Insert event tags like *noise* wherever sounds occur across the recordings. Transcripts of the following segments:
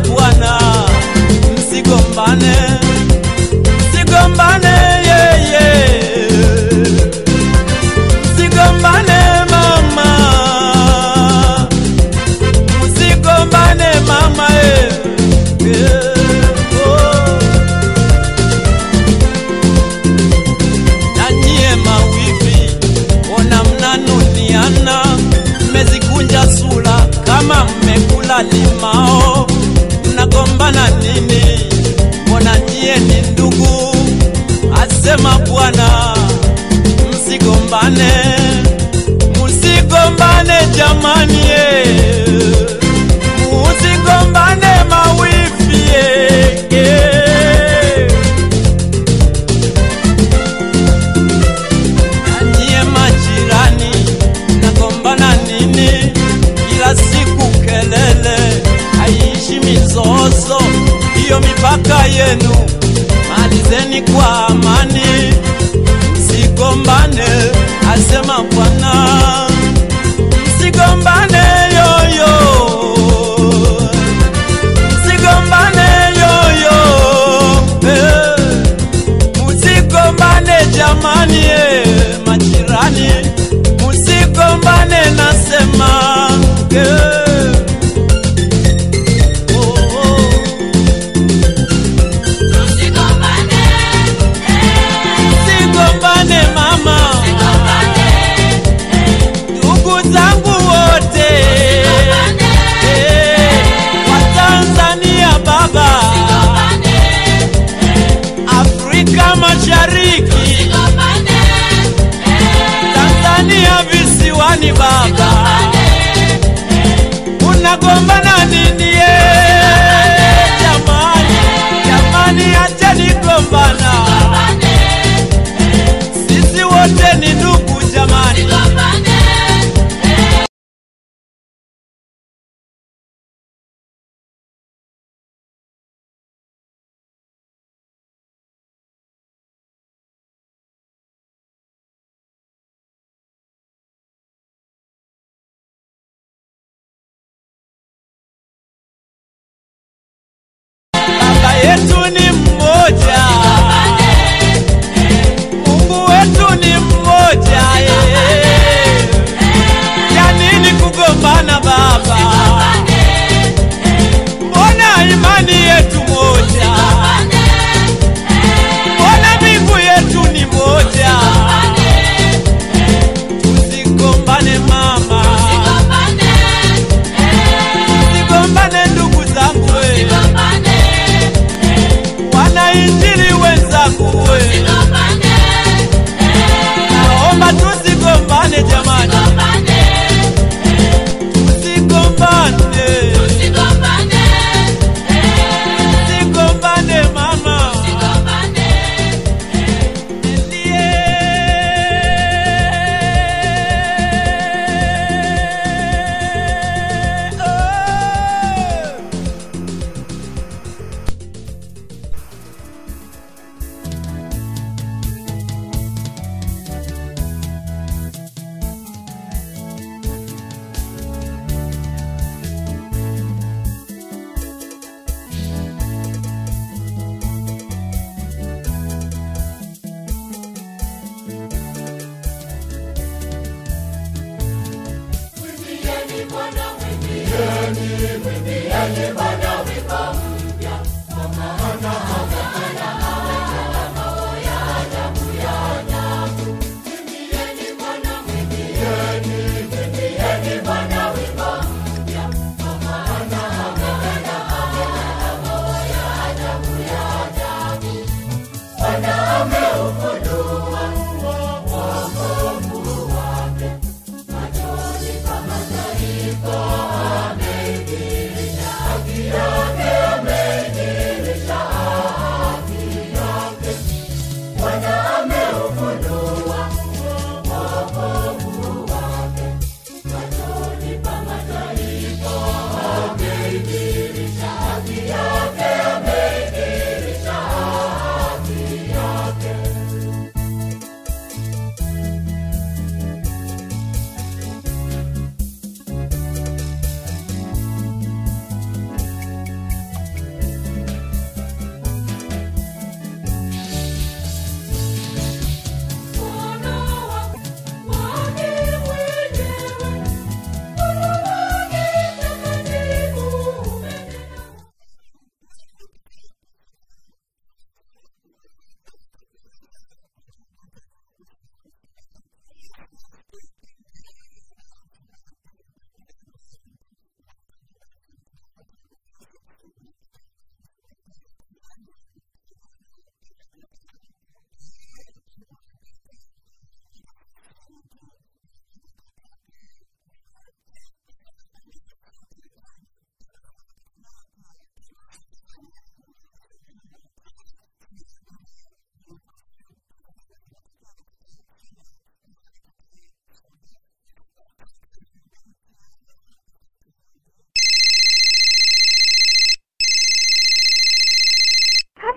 Bwana, msigombane. musigombane, musigombane jamani, eh. musigombane mawifi eh, eh. nanie majirani, nagombana nini? Kila siku kelele, haiishi mizozo, hiyo mipaka yenu malizeni kwa amani. c'est ma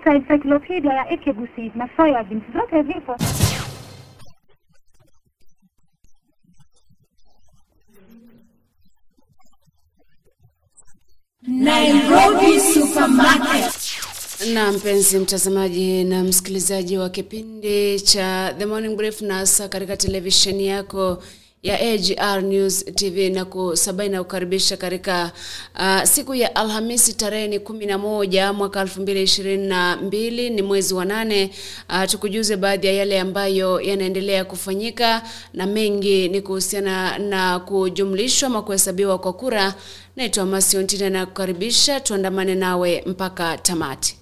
Tafuta encyclopedia ya Ekegusi na soybeans zote zipo. Nairobi Supermarket. na mpenzi mtazamaji na msikilizaji wa kipindi cha The Morning Brief na hasa katika televisheni yako ya AGR News TV na kusabai na kukaribisha katika uh, siku ya Alhamisi tarehe ni kumi na moja mwaka elfu mbili ishirini na mbili ni mwezi wa nane. Uh, tukujuze baadhi ya yale ambayo yanaendelea kufanyika na mengi ni kuhusiana na kujumlishwa ama kuhesabiwa kwa kura. Naitwa Masiontina na kukaribisha tuandamane nawe mpaka tamati.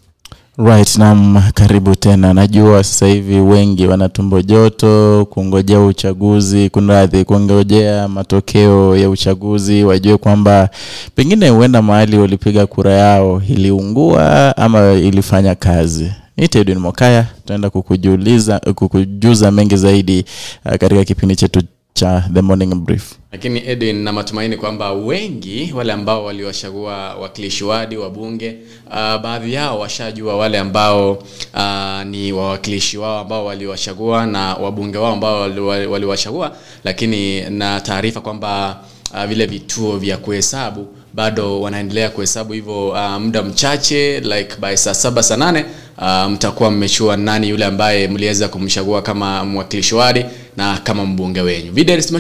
Right, naam, karibu tena. Najua sasa hivi wengi wana tumbo joto kungojea uchaguzi, kunradhi, kungojea matokeo ya uchaguzi, wajue kwamba pengine huenda mahali walipiga kura yao iliungua ama ilifanya kazi. Niite Edwin Mokaya, tunaenda kukujuliza kukujuza mengi zaidi uh, katika kipindi chetu cha The Morning Brief. lakini edwin na matumaini kwamba wengi wale ambao waliwachagua wakilishi wadi wa bunge uh, baadhi yao washajua wale ambao uh, ni wawakilishi wao ambao waliwachagua na wabunge wao ambao waliwashagua lakini na taarifa kwamba uh, vile vituo vya kuhesabu bado wanaendelea kuhesabu hivyo uh, muda mchache like by saa saba saa nane uh, mtakuwa mmechua nani yule ambaye mliweza kumchagua kama mwakilishi wadi na kama mbunge wenyu. Videlis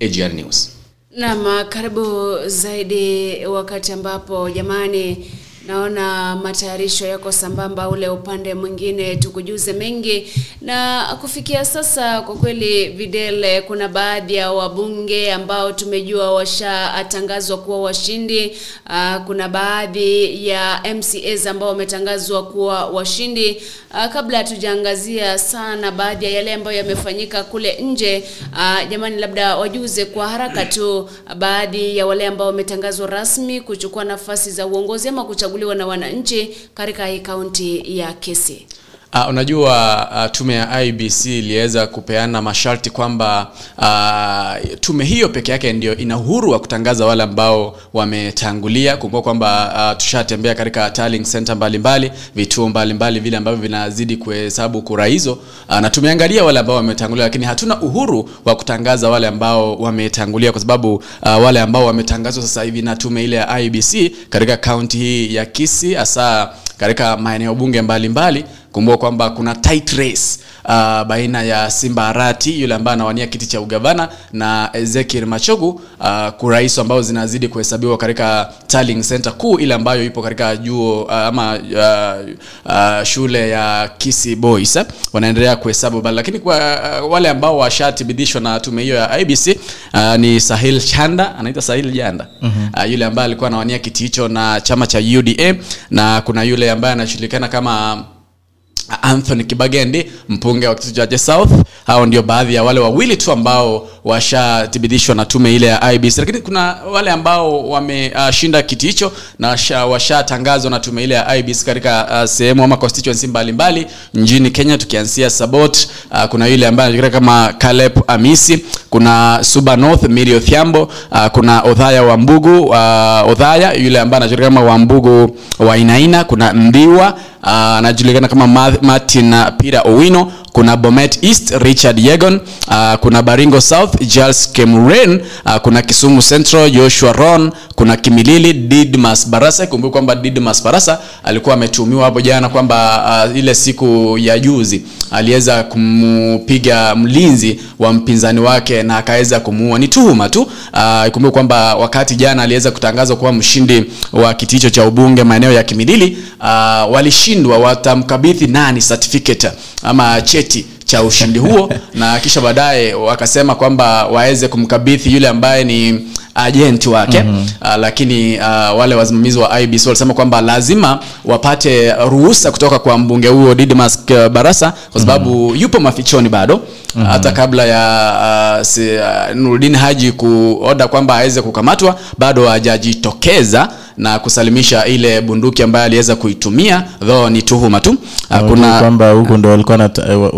AGR News. Nam karibu zaidi wakati ambapo jamani naona matayarisho yako sambamba ule upande mwingine tukujuze mengi. Na kufikia sasa kwa kweli videle kuna baadhi ya wabunge ambao tumejua washatangazwa kuwa washindi. Uh, kuna baadhi ya MCAs ambao wametangazwa kuwa washindi. Uh, kabla hatujaangazia sana baadhi ya yale ambayo yamefanyika kule nje uh, jamani labda wajuze kwa haraka tu baadhi ya wale ambao wametangazwa rasmi kuchukua nafasi za uongozi ama kuchaguliwa na wananchi katika kaunti ya Kisii. Uh, unajua uh, tume ya IBC iliweza kupeana masharti kwamba uh, tume hiyo peke yake ndio ina uhuru wa kutangaza wale ambao wametangulia. Kumbuka kwamba uh, tushatembea katika center mbalimbali, vituo mbalimbali vile ambavyo vinazidi kuhesabu kura hizo uh, na tumeangalia wale ambao wametangulia, lakini hatuna uhuru wa kutangaza wale ambao wametangulia kwa sababu uh, wale ambao wametangazwa sasa hivi na tume ile ya IBC katika kaunti hii ya Kisii hasa katika maeneo bunge mbalimbali kumbuka kwamba kuna tight race uh, baina ya Simba Arati yule ambaye anawania kiti cha ugavana na Ezekiel Machogu uh, kura ambao zinazidi kuhesabiwa katika tallying center kuu ile ambayo ipo katika juo uh, ama uh, uh, shule ya Kisi Boys eh, wanaendelea kuhesabu bali lakini kwa uh, wale ambao washathibitishwa na tume hiyo ya IBC uh, ni Sahil Chanda anaitwa Sahil Janda mm-hmm. uh, yule ambaye alikuwa anawania kiti hicho na chama cha UDA na kuna yule ambaye anajulikana kama Anthony Kibagendi mbunge wa Kitujaje South. Hao ndio baadhi ya wale wawili tu ambao washathibitishwa na tume ile ya IBC, lakini kuna wale ambao wameshinda uh, kiti hicho na washatangazwa na tume ile ya IBC katika uh, sehemu ama constituency mbalimbali nchini Kenya, tukianzia Sabot. Uh, kuna yule ambaye anajulikana kama Caleb Amisi, kuna Suba North Miri Odhiambo, uh, kuna Odhaya Wambugu uh, Odhaya yule ambaye anajulikana kama Wambugu wa kuna Mbiwa uh, kama Martin Pira Owino kuna Bomet East Richard Yegon uh, kuna Baringo South Charles Kemuren uh, kuna Kisumu Central Joshua Ron kuna Kimilili Didmas Barasa. Kumbuka kwamba Didmas Barasa alikuwa ametumiwa hapo jana kwamba uh, ile siku ya juzi aliweza kumpiga mlinzi wa mpinzani wake na akaweza kumuua. Ni tuhuma tu. Uh, kwamba wakati jana aliweza kutangazwa kuwa mshindi wa kiti hicho cha ubunge maeneo ya Kimilili uh, walishindwa watamkabidhi nani certificate ama cheti cha ushindi huo na kisha baadaye wakasema kwamba waweze kumkabidhi yule ambaye ni ajenti wake mm-hmm. uh, lakini uh, wale wasimamizi wa IBC walisema kwamba lazima wapate ruhusa kutoka kwa mbunge huo Didmas uh, Barasa kwa sababu mm-hmm. yupo mafichoni bado mm-hmm. hata kabla ya uh, si, uh, Nurdin Haji kuoda kwamba aweze kukamatwa bado hajajitokeza na kusalimisha ile bunduki ambayo aliweza kuitumia though ni tuhuma tu uh, kuna kwamba huku ndo walikuwa wanata-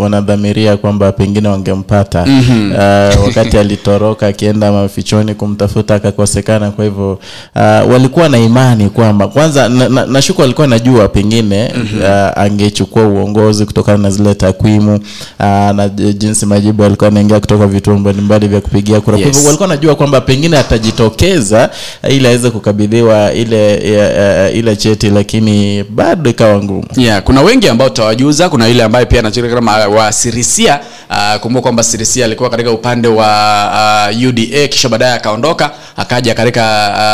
wanadhamiria kwamba pengine wangempata mm-hmm. uh, wakati alitoroka akienda mafichoni kumtafuta akakosekana kwa hivyo uh, walikuwa na imani kwamba kwanza na, na, nashuku walikuwa najua pengine mm-hmm. uh, angechukua uongozi kutokana na zile takwimu uh, na jinsi majibu alikuwa anaingia kutoka vituo mbalimbali vya kupigia kura kwa Yes. hivyo walikuwa najua kwamba pengine atajitokeza uh, ili aweze kukabidhiwa ile uh, ile cheti lakini bado ikawa ngumu yeah, kuna wengi ambao tutawajuza kuna yule ambaye pia anajulikana kama wa sirisia. Uh, kumbuka kwamba sirisia alikuwa katika upande wa uh, uda kisha baadaye akaondoka akaja katika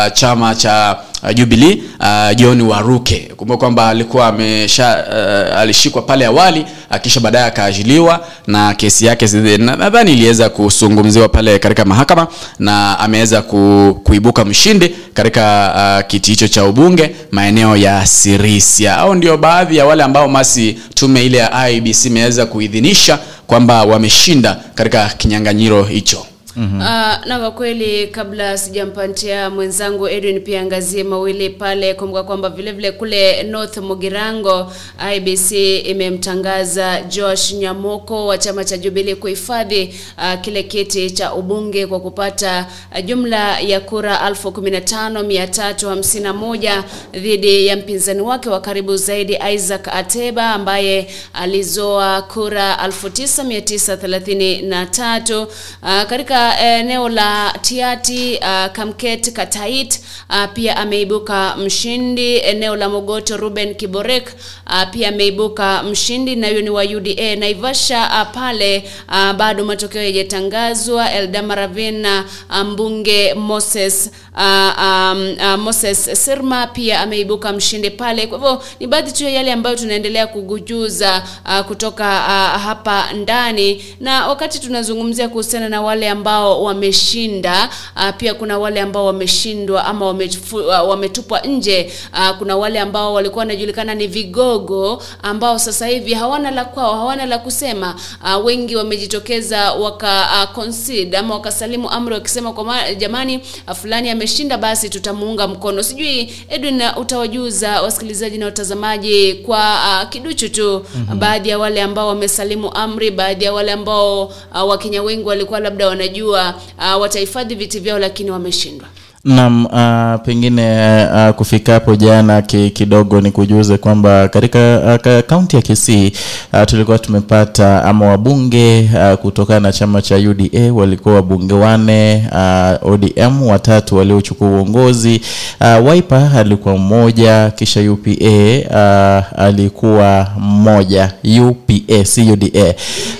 uh, chama cha uh, jubilee uh, john waruke. Kumbuka kwamba alikuwa amesha uh, alishikwa pale awali uh, kisha baadaye akaajiliwa na kesi yake nadhani iliweza kusungumziwa pale katika mahakama na ameweza ku, kuibuka mshindi katika uh, kiti hicho cha ubunge maeneo ya sirisia. Au ndio baadhi ya wale ambao masi tume ile ya ibc imeweza kuidhinisha kwamba wameshinda katika kinyanganyiro hicho Uh, na kwa kweli kabla sijampantia mwenzangu Edwin pia angazie mawili pale, kumbuka kwamba vile vile kule North Mugirango IBC imemtangaza Josh Nyamoko wa chama cha jubili kuhifadhi uh, kile kiti cha ubunge kwa kupata uh, jumla ya kura 15351 dhidi ya mpinzani wake wa karibu zaidi Isaac Ateba ambaye alizoa kura 9933 uh, katika eneo la Tiati uh, Kamket Katait uh, pia ameibuka mshindi. Eneo la Mogoto Ruben Kiborek uh, pia ameibuka mshindi, na huyo ni wa UDA. Naivasha uh, pale uh, bado matokeo yajatangazwa. Eldama Ravina mbunge Moses uh, um, uh, Moses Sirma pia ameibuka mshindi pale. Kwa hivyo ni baadhi tu ya yale ambayo tunaendelea kugujuza uh, kutoka uh, hapa ndani, na wakati tunazungumzia kuhusiana na wale ambao wameshinda uh, pia kuna wale ambao wameshindwa ama wamefu, uh, wametupwa nje uh, kuna wale ambao walikuwa wanajulikana ni vigogo ambao sasa hivi hawana la kwao, hawana la kusema. Uh, wengi wamejitokeza waka uh, concede ama wakasalimu amri wakisema kwa jamani, uh, fulani ameshinda, basi tutamuunga mkono. Sijui Edwin, uh, utawajuza wasikilizaji na watazamaji kwa uh, kiduchu tu mm-hmm. baadhi ya wale ambao wamesalimu amri, baadhi ya wale ambao uh, Wakenya wengi walikuwa labda wanajua uh, watahifadhi viti vyao lakini wameshindwa. Naam, uh, pengine uh, kufika hapo jana ki, kidogo ni kujuze kwamba katika uh, kaunti ya Kisii uh, tulikuwa tumepata ama wabunge uh, kutokana na chama cha UDA walikuwa wabunge wane, uh, ODM watatu waliochukua uongozi. Uh, Wiper alikuwa mmoja, kisha UPA uh, alikuwa mmoja, UPA si UDA.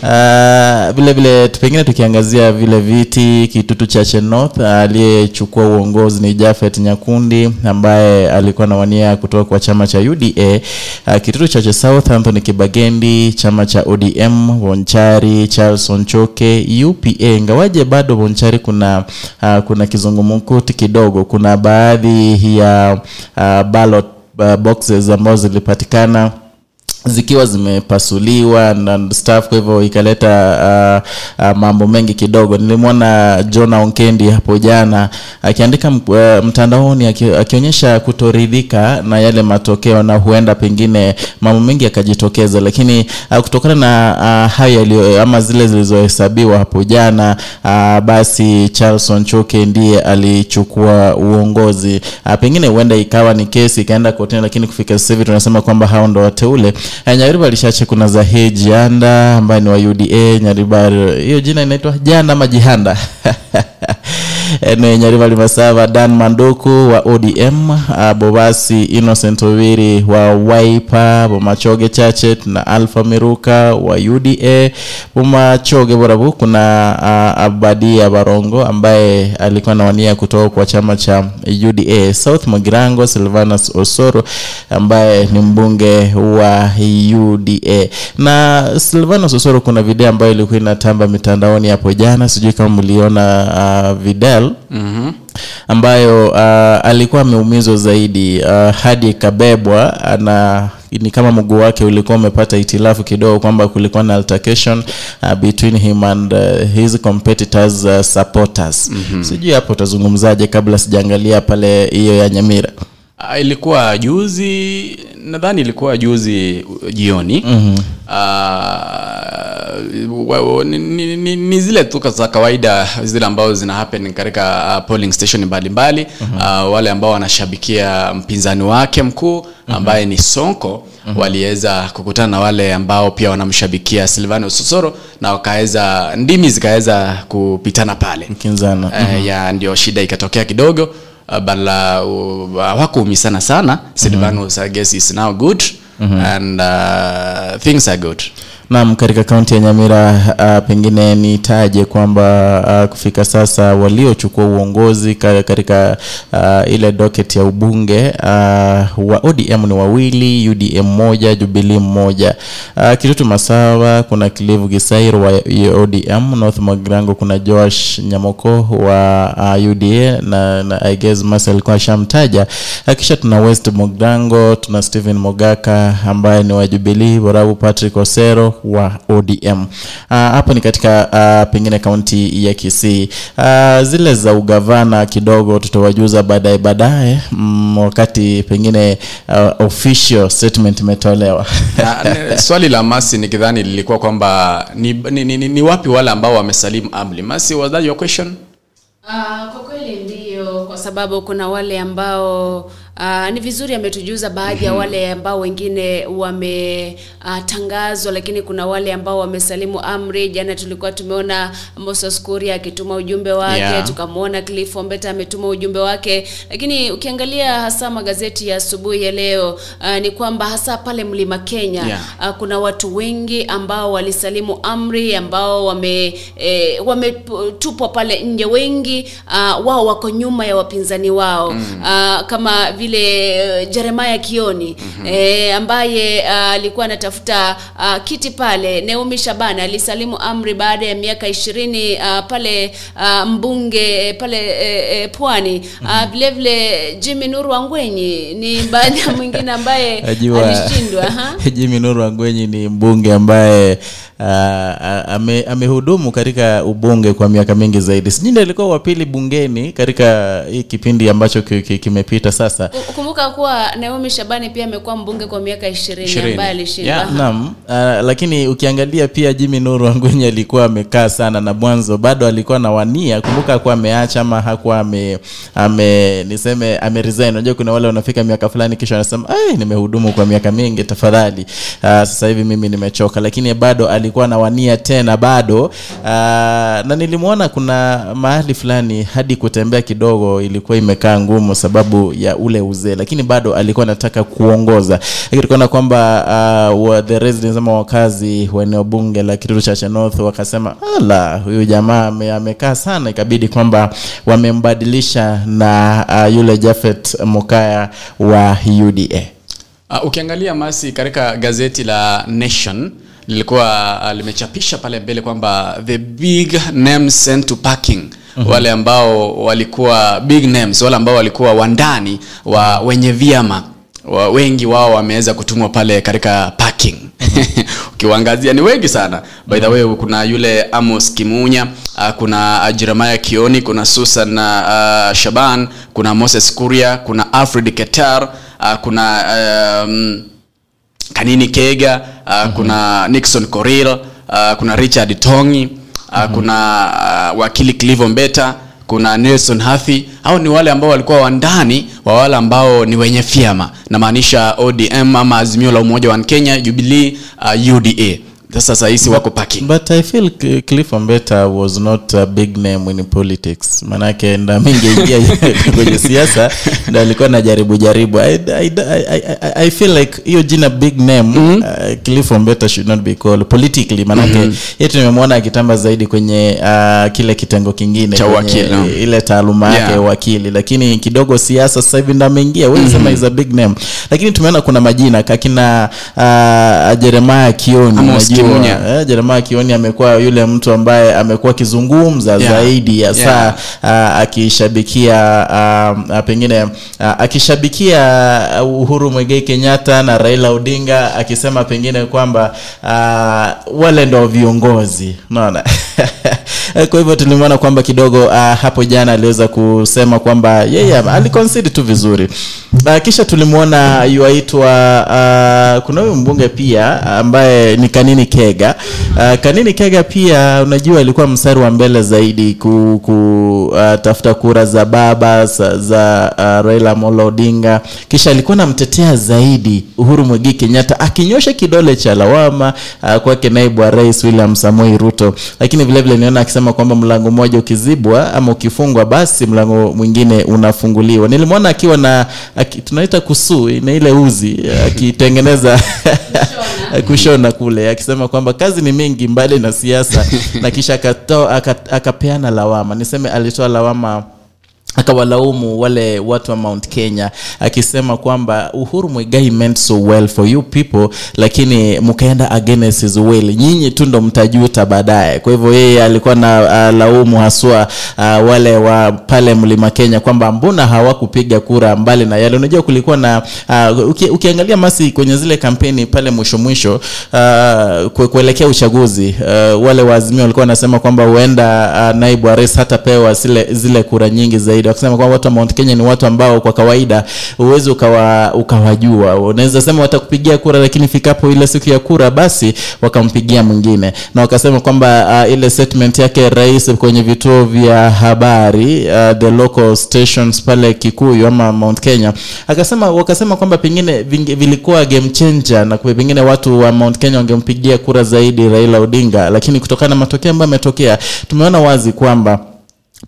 Uh, vile pengine tukiangazia vile viti Kitutu Chache North uh, aliyechukua uongozi uongozi ni Jafet Nyakundi ambaye alikuwa anawania kutoka kwa chama cha UDA. Uh, Kitutu cha South Anthony Kibagendi, chama cha ODM, Bonchari Charles Onchoke, UPA. Ingawaje bado Bonchari kuna uh, kuna kizungumkuti kidogo, kuna baadhi ya uh, ballot uh, boxes ambazo zilipatikana zikiwa zimepasuliwa na staff, kwa hivyo ikaleta uh, uh, mambo mengi kidogo. Nilimwona Jona Onkendi hapo jana akiandika uh, mtandaoni akionyesha kutoridhika na yale matokeo, na huenda pengine mambo mengi yakajitokeza, lakini uh, kutokana na uh, hayo yaliyo ama zile zilizohesabiwa hapo jana uh, basi charlson choke ndiye alichukua uongozi. Uh, pengine huenda ikawa ni kesi ikaenda kotini, lakini kufika sasa hivi tunasema kwamba hao ndo wateule Nyariba alishache kuna Zahe Jianda ambaye ni wa UDA Nyariba, hiyo jina inaitwa Janda ama *laughs* Ene Nyariba Limasava, Dan Mandoku wa ODM, uh, Bobasi Innocent Owiri wa Wiper, Bomachoge Chachet na Alpha Miruka wa UDA. Bomachoge Borabu kuna uh, Abadia Barongo ambaye alikuwa anawania kutoka kwa chama cha UDA. South Magirango Silvanus Osoro ambaye ni mbunge wa UDA. Na Silvanus Osoro kuna video ambayo ilikuwa inatamba mitandaoni hapo jana, sijui kama mliona uh, video mm-hmm. ambayo uh, alikuwa ameumizwa zaidi uh, hadi ikabebwa na ni kama mguu wake ulikuwa umepata itilafu kidogo kwamba kulikuwa na altercation uh, between him and uh, his competitors uh, supporters mm-hmm. sijui hapo utazungumzaje kabla sijaangalia pale hiyo ya nyamira Uh, ilikuwa juzi nadhani ilikuwa juzi uh, jioni. Mm-hmm. uh, ni, ni, ni, ni zile tu za kawaida zile ambazo zina happen katika uh, polling station mbalimbali. Mm-hmm. uh, wale ambao wanashabikia mpinzani wake mkuu ambaye ni sonko mm-hmm. waliweza kukutana na wale ambao pia wanamshabikia silvano sosoro na wakaweza ndimi zikaweza kupitana pale. Mkinzana. Uh, ya ndio shida ikatokea kidogo uh, bala uh, sana sana. Silvanus i guess is now good. And uh, things are good Naam, katika kaunti ya Nyamira uh, pengine nitaje kwamba uh, kufika sasa waliochukua uongozi katika uh, ile docket ya ubunge uh, wa ODM ni wawili, UDM moja, Jubilee mmoja. Kitutu Masawa kuna Clive Gisairo wa ODM, North Magrango kuna Josh Nyamoko wa uh, UDA na, na I guess Marcel alikuwa ashamtaja. Uh, kisha tuna West Mogrango, tuna Stephen Mogaka ambaye ni wa Jubilee, Borabu Patrick Osero wa ODM. Uh, hapo ni katika a, pengine kaunti ya Kisii. Uh, zile za ugavana kidogo tutawajuza baadaye baadaye, mm, wakati pengine a, official statement imetolewa. *laughs* na, swali la masi nikidhani lilikuwa kwamba ni, ni, ni, ni, ni wapi wale ambao wamesalimu amri masi was that your question Uh, kwa kweli ndio, kwa sababu kuna wale ambao uh, ni vizuri ametujuza baadhi ya wale ambao wengine wametangazwa, uh, lakini kuna wale ambao wamesalimu amri. Jana tulikuwa tumeona Moses Kuria akituma ujumbe wake Yeah. tukamwona Cliff Ombeta ametuma ujumbe wake, lakini ukiangalia hasa magazeti ya asubuhi ya leo uh, ni kwamba hasa pale Mlima Kenya Yeah. uh, kuna watu wengi ambao walisalimu amri ambao wame eh, wametupwa pale nje wengi uh, wao wako nyuma ya wapinzani wao mm. uh, kama vile uh, Jeremiah Kioni mm-hmm. e, ambaye uh, alikuwa anatafuta uh, kiti pale Naomi Shabana alisalimu amri baada ya miaka ishirini uh, pale uh, mbunge eh, pale eh, eh, pwani mm-hmm. uh, vile vile Jimmy Nuru Wangwenyi ni baadhi ya mwingine ambaye *laughs* alishindwa? *laughs* Jimmy Nuru Wangwenyi ni mbunge ambaye ame, amehudumu katika ubunge kwa miaka mingi zaidi. Sijui ndiye alikuwa wa pili bungeni katika hii kipindi ambacho ki- ki- kimepita sasa. Ku- Kumbuka kuwa Naomi Shabani pia amekuwa mbunge kwa miaka ishirini Ishirini. ambaye alishinda. Yeah. Naam, uh, lakini ukiangalia pia Jimmy Nuru Angwenyi alikuwa amekaa sana na mwanzo bado alikuwa na wania. Kumbuka kuwa ameacha ama hakuwa ame, ame niseme ame resign. Unajua kuna wale wanafika miaka fulani kisha wanasema ai, nimehudumu kwa miaka mingi, tafadhali uh, sasa hivi mimi nimechoka, lakini bado alikuwa anawania tena bado uh, na nilimwona kuna mahali fulani hadi kutembea kidogo ilikuwa imekaa ngumu sababu ya ule uzee, lakini bado alikuwa anataka kuongoza. Lakini tukaona kwamba uh, ama wakazi wa eneo bunge la Kitutu cha North wakasema ala, huyu jamaa amekaa sana, ikabidi kwamba wamembadilisha na uh, yule Jafet mukaya wa UDA. Uh, ukiangalia masi katika gazeti la Nation lilikuwa uh, limechapisha pale mbele kwamba the big names sent to parking mm-hmm. wale ambao walikuwa big names wale ambao walikuwa wandani wa wenye vyama wa, wengi wao wameweza kutumwa pale katika parking *laughs* ukiwaangazia ni wengi sana. By the way kuna yule amos kimunya uh, kuna jeremaya kioni kuna susan uh, shaban kuna moses kuria kuna alfred ketar kuna um, kanini kega uh, mm-hmm. kuna nixon koril uh, kuna richard tongi uh, mm-hmm. kuna uh, wakili clivo mbeta kuna nelson hathi au ni wale ambao walikuwa wandani wa wale ambao ni wenye fyama namaanisha odm ama azimio la umoja wa kenya jubilee uh, uda sasa sahisi wako parking But I feel Cliff Ombeta was not a big name in politics. Manake ndo amingeingia *laughs* kwenye siasa ndo alikuwa na jaribu. I, I, I, I, I feel like hiyo jina big name mm-hmm. uh, Cliff Ombeta should not be called politically manake mm-hmm. yetu nimemwona akitamba zaidi kwenye uh, kile kitengo kingine Cha wakili no? ile taaluma yake Yeah. wakili lakini kidogo siasa sasa hivi ndo ameingia wewe mm-hmm. sema is a big name lakini tumeona kuna majina kakina uh, Jeremiah Kioni. Eh, Jeremiah Kioni amekuwa yule mtu ambaye amekuwa akizungumza Yeah. zaidi ya saa Yeah. uh, akishabikia uh, pengine uh, akishabikia uh, Uhuru mwegei Kenyatta na Raila Odinga akisema pengine kwamba uh, wale ndo viongozi unaona *laughs* kwa hivyo tulimwona kwamba kidogo uh, hapo jana aliweza kusema kwamba yeye yeah, aliconcede tu vizuri. Uh, kisha tulimwona yuaitwa uh, kuna huyu mbunge pia ambaye ni kanini kega. Uh, kanini kega pia unajua alikuwa mstari wa mbele zaidi kutafuta ku uh, kura za baba za, za uh, raila Amolo odinga. Kisha alikuwa namtetea zaidi uhuru mwigii kenyatta akinyosha kidole cha lawama uh, kwake naibu wa rais william samoi ruto. Lakini vile vile niona akisema kwamba mlango mmoja ukizibwa ama ukifungwa basi mlango mwingine unafunguliwa. Nilimwona akiwa na aki, tunaita kusuu na ile uzi *laughs* akitengeneza kushona. kule akisema kwamba kazi ni mingi mbali na siasa. Na kisha akatoa akapeana lawama. Niseme alitoa lawama akawalaumu wale watu wa mount kenya akisema kwamba uhuru mwigai meant so well for you people lakini mkaenda against his will. Nyinyi tu ndo mtajuta baadaye. Kwa hivyo yeye alikuwa na uh, laumu haswa uh, wale wa pale mlima kenya kwamba mbona hawakupiga kura mbali na yale. Unajua kulikuwa na uh, uki, ukiangalia masi kwenye zile kampeni pale mwisho mwisho uh, kue- kuelekea uchaguzi uh, wale waazimia walikuwa wanasema kwamba huenda uh, naibu wa rais hatapewa zile kura nyingi zaidi wakisema kwamba watu wa mount kenya ni watu ambao kwa kawaida huwezi ukawa, ukawajua. Unaweza sema watakupigia kura lakini ifikapo ile siku ya kura basi wakampigia mwingine. Na wakasema kwamba uh, ile statement yake rais kwenye vituo vya habari uh, the local stations pale kikuyu ama mount kenya akasema wakasema kwamba pengine vilikuwa game changer na pengine watu wa mount kenya wangempigia kura zaidi raila odinga. Lakini kutokana na matokeo ambayo yametokea tumeona wazi kwamba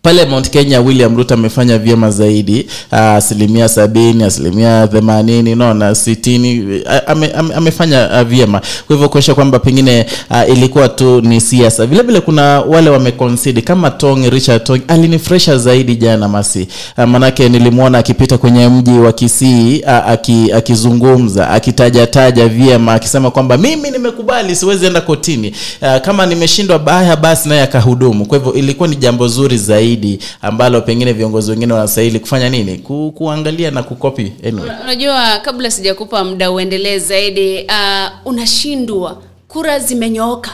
pale mount kenya william ruto amefanya vyema zaidi ah, asilimia sabini asilimia themanini naona sitini ame, amefanya ah, vyema. Kwa hivyo kuonyesha kwamba pengine uh, ilikuwa tu ni siasa. Vile kuna wale wameconcede kama tong richard tong alinifresha zaidi jana masi. Uh, nilimwona akipita kwenye mji wa kisii uh, aki, akizungumza akitajataja vyema akisema kwamba mimi nimekubali siwezi enda kotini. Uh, kama nimeshindwa baya basi naye akahudumu. Kwa hivyo ilikuwa ni jambo zuri zaidi ambalo pengine viongozi wengine wanastahili kufanya nini? Ku, kuangalia na kukopi anyway. unajua kabla sijakupa muda uendelee zaidi. Uh, unashindwa. Kura zimenyooka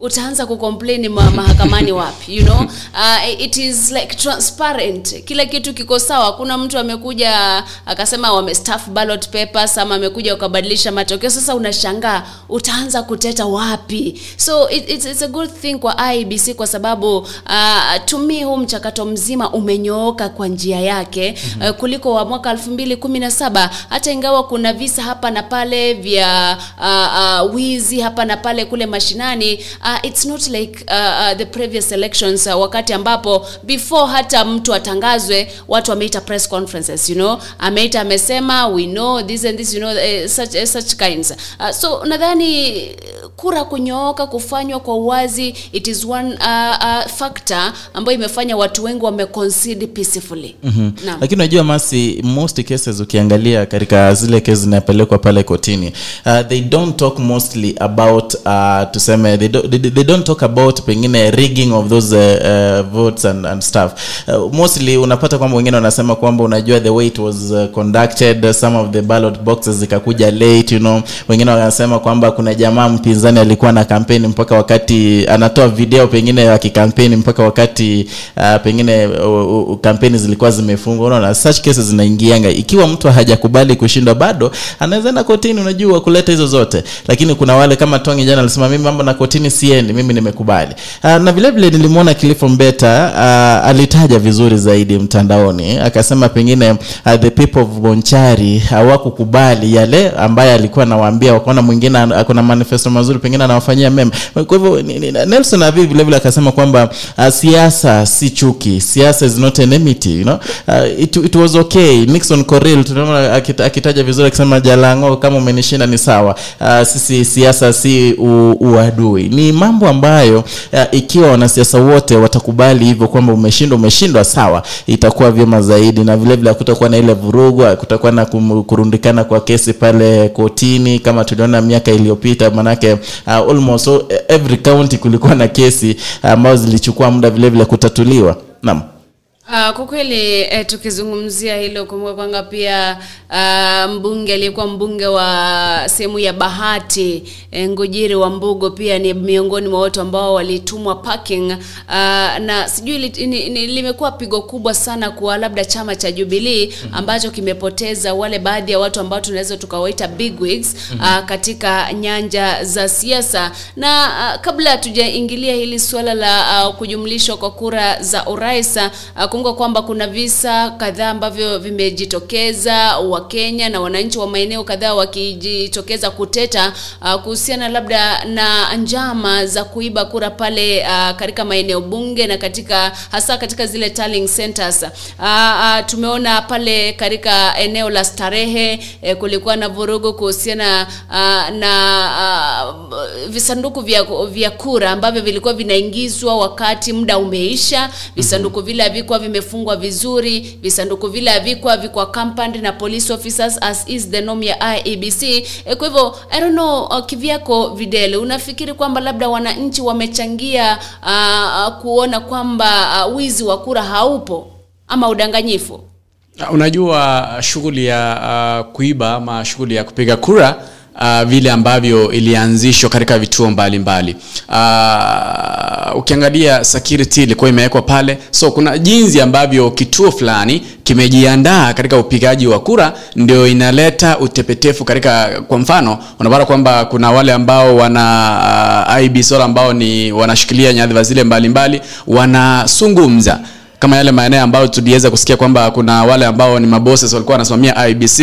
utaanza kucomplain ma mahakamani wapi you know? Uh, it is like transparent. Kila kitu kiko sawa. Kuna mtu amekuja akasema wamestaff ballot papers ama amekuja ukabadilisha matokeo. Sasa unashangaa utaanza kuteta wapi? So it, it's, it's a good thing kwa ibc kwa sababu uh, to huu mchakato mzima umenyooka kwa njia yake. Mm-hmm. uh, kuliko wa mwaka 2017 hata ingawa kuna visa hapa na pale vya uh, uh, wizi hapa na pale kule mashinani uh, it's not like uh, uh, the previous elections uh, wakati ambapo before hata mtu atangazwe watu wameita press conferences you know? Ameita amesema we know this and this you know uh, such, uh, such kinds. Uh, so nadhani kura kunyooka kufanywa kwa uwazi it is one uh, uh, factor ambayo imefanya watu wengi wameconcede peacefully. Mm-hmm. lakini unajua masi most cases ukiangalia katika zile kesi zinapelekwa pale kotini uh, they don't talk mostly about uh, tuseme they, do, they, they don't talk about pengine rigging of those uh, uh, votes and, and stuff. Uh, mostly unapata kwamba wengine wanasema kwamba unajua the way it was uh, conducted some of the ballot boxes zikakuja late you know. Wengine wanasema kwamba kuna jamaa mpinzani alikuwa na kampeni mpaka wakati anatoa video pengine ya mpaka wakati uh, pengine uh, uh, kampeni zilikuwa zimefungwa. Unaona such cases zinaingianga. Ikiwa mtu hajakubali kushindwa bado anaweza enda kotini unajua kuleta hizo zote. Lakini kuna wale kama tongi jana alisema mimi mambo na kotini siendi mimi nimekubali. Uh, na vile vile nilimwona kilifo Mbeta uh, alitaja vizuri zaidi mtandaoni. Akasema pengine uh, the people of Bonchari hawakukubali yale ambaye alikuwa anawaambia. Wakaona mwingine ana- manifesto mazuri pengine anawafanyia mema. Kwa hivyo Nelson avi vile vile akasema kwamba uh, siasa si chuki. Siasa is not enmity you know? Uh, it, it was okay. Nixon coril tunaona akita, akitaja vizuri akisema Jalango kama umenishinda ni sawa. Uh, sisi siasa si uadui. Ni mambo ambayo ya, ikiwa wanasiasa wote watakubali hivyo kwamba umeshindwa umeshindwa sawa itakuwa vyema zaidi. Na vile vile hakutakuwa na ile vurugu hakutakuwa na kurundikana kwa kesi pale kotini kama tuliona miaka iliyopita manake uh, almost every county kulikuwa na kesi ambazo zilichukua muda vile vile kutatuliwa. Naam Uh, kwa kweli eh, tukizungumzia hilo kumbuka kwanga pia uh, mbunge aliyekuwa mbunge wa sehemu ya Bahati eh, Ngujiri wa Mbugo pia ni miongoni mwa watu ambao walitumwa parking. Uh, na sijui li, ni, ni, limekuwa pigo kubwa sana kwa labda chama cha Jubilee ambacho kimepoteza wale baadhi ya watu ambao tunaweza tukawaita bigwigs uh, katika nyanja za siasa. Na uh, kabla hatujaingilia hili suala la uh, kujumlishwa kwa kura za urais uh, kumbuka kwamba kuna visa kadhaa ambavyo vimejitokeza wakenya na wananchi wa maeneo kadhaa wakijitokeza kuteta uh, kuhusiana labda na njama za kuiba kura pale uh, katika maeneo bunge na katika hasa katika zile tallying centers. Uh, uh, tumeona pale katika eneo la starehe eh, kulikuwa na vurugu kuhusiana uh, na uh, visanduku vya, vya kura ambavyo vilikuwa vinaingizwa wakati muda umeisha. Visanduku vile havikuwa vimefungwa vizuri visanduku vile havikwa vikwa compound na police officers as is the norm ya IEBC e, kwa hivyo I don't know uh, kivyako videle unafikiri kwamba labda wananchi wamechangia uh, uh, kuona kwamba uh, wizi wa kura haupo ama udanganyifu? Unajua shughuli ya uh, kuiba ama shughuli ya kupiga kura uh, vile ambavyo ilianzishwa katika vituo mbalimbali. Uh, ukiangalia security ilikuwa imewekwa pale. So kuna jinsi ambavyo kituo fulani kimejiandaa katika upigaji wa kura ndio inaleta utepetefu katika kwa mfano unapata kwamba kuna wale ambao wana uh, IBC ambao ni wanashikilia nyadhifa zile mbalimbali wanazungumza kama yale maeneo ambayo tuliweza kusikia kwamba kuna wale ambao ni mabosses walikuwa wanasimamia IBC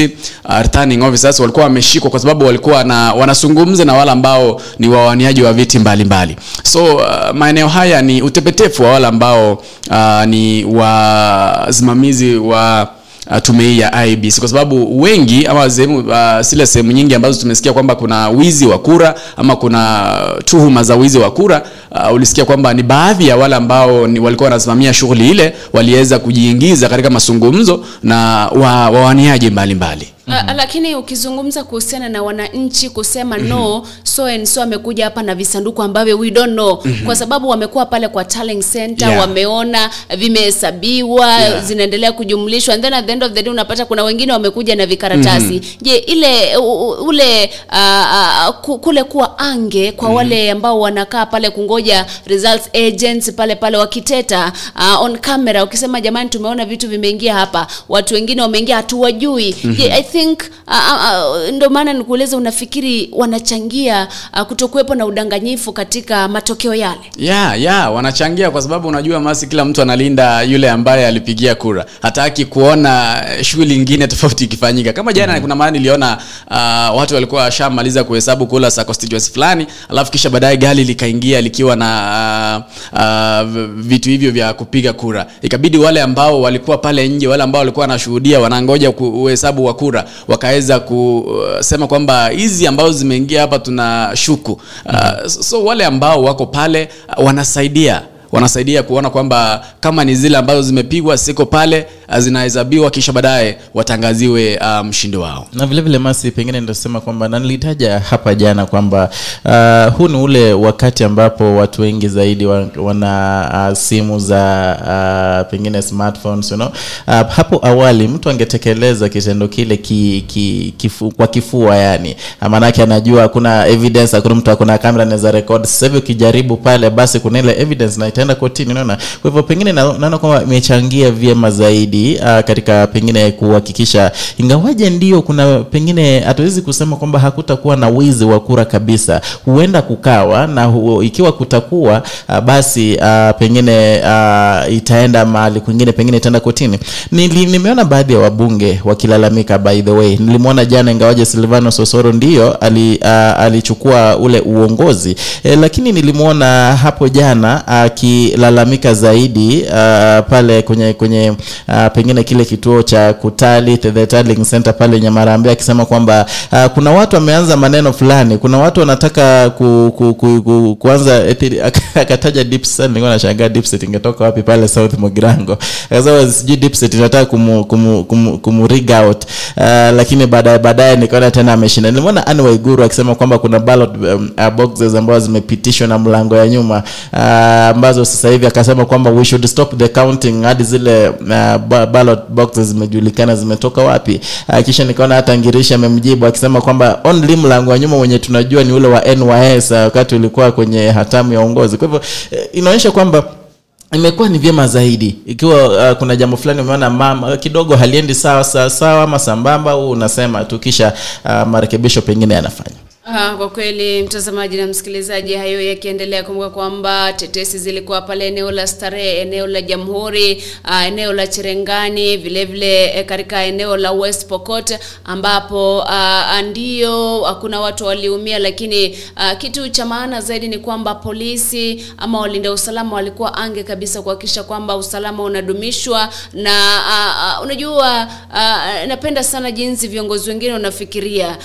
uh, returning officers walikuwa wameshikwa kwa sababu walikuwa na wanazungumza na wale ambao ni wawaniaji wa viti mbalimbali mbali. so uh, maeneo haya ni utepetefu wa wale ambao uh, ni wasimamizi wa uh, tume ya IBC kwa sababu wengi ama sehemu uh, sile sehemu nyingi ambazo tumesikia kwamba kuna wizi wa kura ama kuna tuhuma za wizi wa kura uh, ulisikia kwamba ni baadhi ya wale ambao ni walikuwa wanasimamia shughuli ile waliweza kujiingiza katika mazungumzo na wa, wawaniaji mbalimbali Uh, lakini ukizungumza kuhusiana na wananchi kusema no so and so amekuja hapa na visanduku ambavyo we don't know. Kwa sababu wamekuwa pale kwa tallying center Yeah. wameona vimehesabiwa Yeah. zinaendelea kujumlishwa and then at the end of the day unapata kuna wengine wamekuja na vikaratasi. Je ile u, ule uh, uh, kule kuwa ange kwa wale ambao wanakaa pale kungoja results agents pale pale wakiteta uh, on camera ukisema jamani tumeona vitu vimeingia hapa watu wengine wameingia hatuwajui. Je i think uh, uh, ndio maana nikuuliza unafikiri wanachangia uh, kutokuwepo na udanganyifu katika matokeo yale? Yeah, yeah, wanachangia kwa sababu unajua masi kila mtu analinda yule ambaye alipigia kura. Hataki kuona eh, shughuli ingine *laughs* tofauti ikifanyika. Kama jana mm. kuna maana niliona uh, watu walikuwa washamaliza kuhesabu kula za constituency fulani alafu kisha baadaye gari likaingia likiwa na uh, uh, vitu hivyo vya kupiga kura. Ikabidi wale ambao walikuwa pale nje wale ambao walikuwa wanashuhudia wanangoja uhesabu wa kura wakaweza kusema kwamba hizi ambazo zimeingia hapa tuna shuku. Uh, so wale ambao wako pale uh, wanasaidia wanasaidia kuona kwamba kama ni zile ambazo zimepigwa siko pale uh, zinahesabiwa kisha baadaye watangaziwe mshindi mshindi wao. Na vile vile masi pengine nitasema kwamba na nilitaja hapa jana kwamba uh, huu ni ule wakati ambapo watu wengi zaidi wana uh, simu za uh, pengine smartphones you know? uh, hapo awali mtu angetekeleza kitendo kile ki, ki, kifu, kwa kifua yani. Maanake anajua hakuna evidence hakuna mtu akuna kamera anaweza rekod sasa hivi ukijaribu pale basi kuna ile evidence na itaenda kotini unaona? Kwa hivyo pengine na- naona kwamba imechangia vyema zaidi uh, katika pengine kuhakikisha ingawaje ndio kuna pengine hatuwezi kusema kwamba hakutakuwa na wizi wa kura kabisa. Huenda kukawa na hu, ikiwa kutakuwa uh, basi uh, pengine uh, itaenda mahali kwingine pengine itaenda kotini. Nili, nimeona baadhi ya wabunge wakilalamika by the way. Nilimwona jana ingawaje Silvano Sosoro ndio ali, uh, alichukua ule uongozi. E, lakini nilimwona hapo jana akilalamika zaidi uh, pale kwenye kwenye uh, pengine kile kituo cha kutali the tallying center pale Nyamarambe akisema kwamba uh, kuna watu wameanza maneno fulani. Kuna watu wanataka ku, ku, ku, ku, kuanza *laughs* akataja dipset nilikuwa nashangaa dipset ingetoka wapi pale South Mugirango akasema sijui dipset inataka kumu, kumu, kumu, kumu rig out. Uh, lakini baadaye baadaye nikaona tena ameshinda. Nilimwona Anne Waiguru akisema kwamba kuna ballot um, uh, boxes ambazo zimepitishwa na mlango ya nyuma uh, ambazo ambazo sasa hivi akasema kwamba we should stop the counting hadi zile uh, ballot boxes zimejulikana zimetoka wapi. Uh, kisha nikaona hata ngirishi amemjibu akisema kwamba only mlango wa nyuma wenye tunajua ni ule wa nys uh, ulikuwa kwenye hatamu ya uongozi. Kwa hivyo uh, inaonyesha kwamba imekuwa ni vyema zaidi. Ikiwa uh, kuna jambo fulani umeona mama kidogo haliendi sawa sawa sawa ama sambamba huu unasema tu kisha uh, marekebisho pengine yanafanya Ah, kwa kweli mtazamaji na msikilizaji, hayo yakiendelea, kumbuka kwamba tetesi zilikuwa pale eneo la Starehe, eneo la Jamhuri, ah, eneo la Cherengani, vile vile eh, katika eneo la West Pokot ambapo ah, ndio hakuna watu waliumia, lakini ah, kitu cha maana zaidi ni kwamba polisi ama walinda usalama walikuwa ange kabisa kuhakikisha kwamba usalama unadumishwa na ah, ah, unajua ah, napenda sana jinsi viongozi wengine wanafikiria.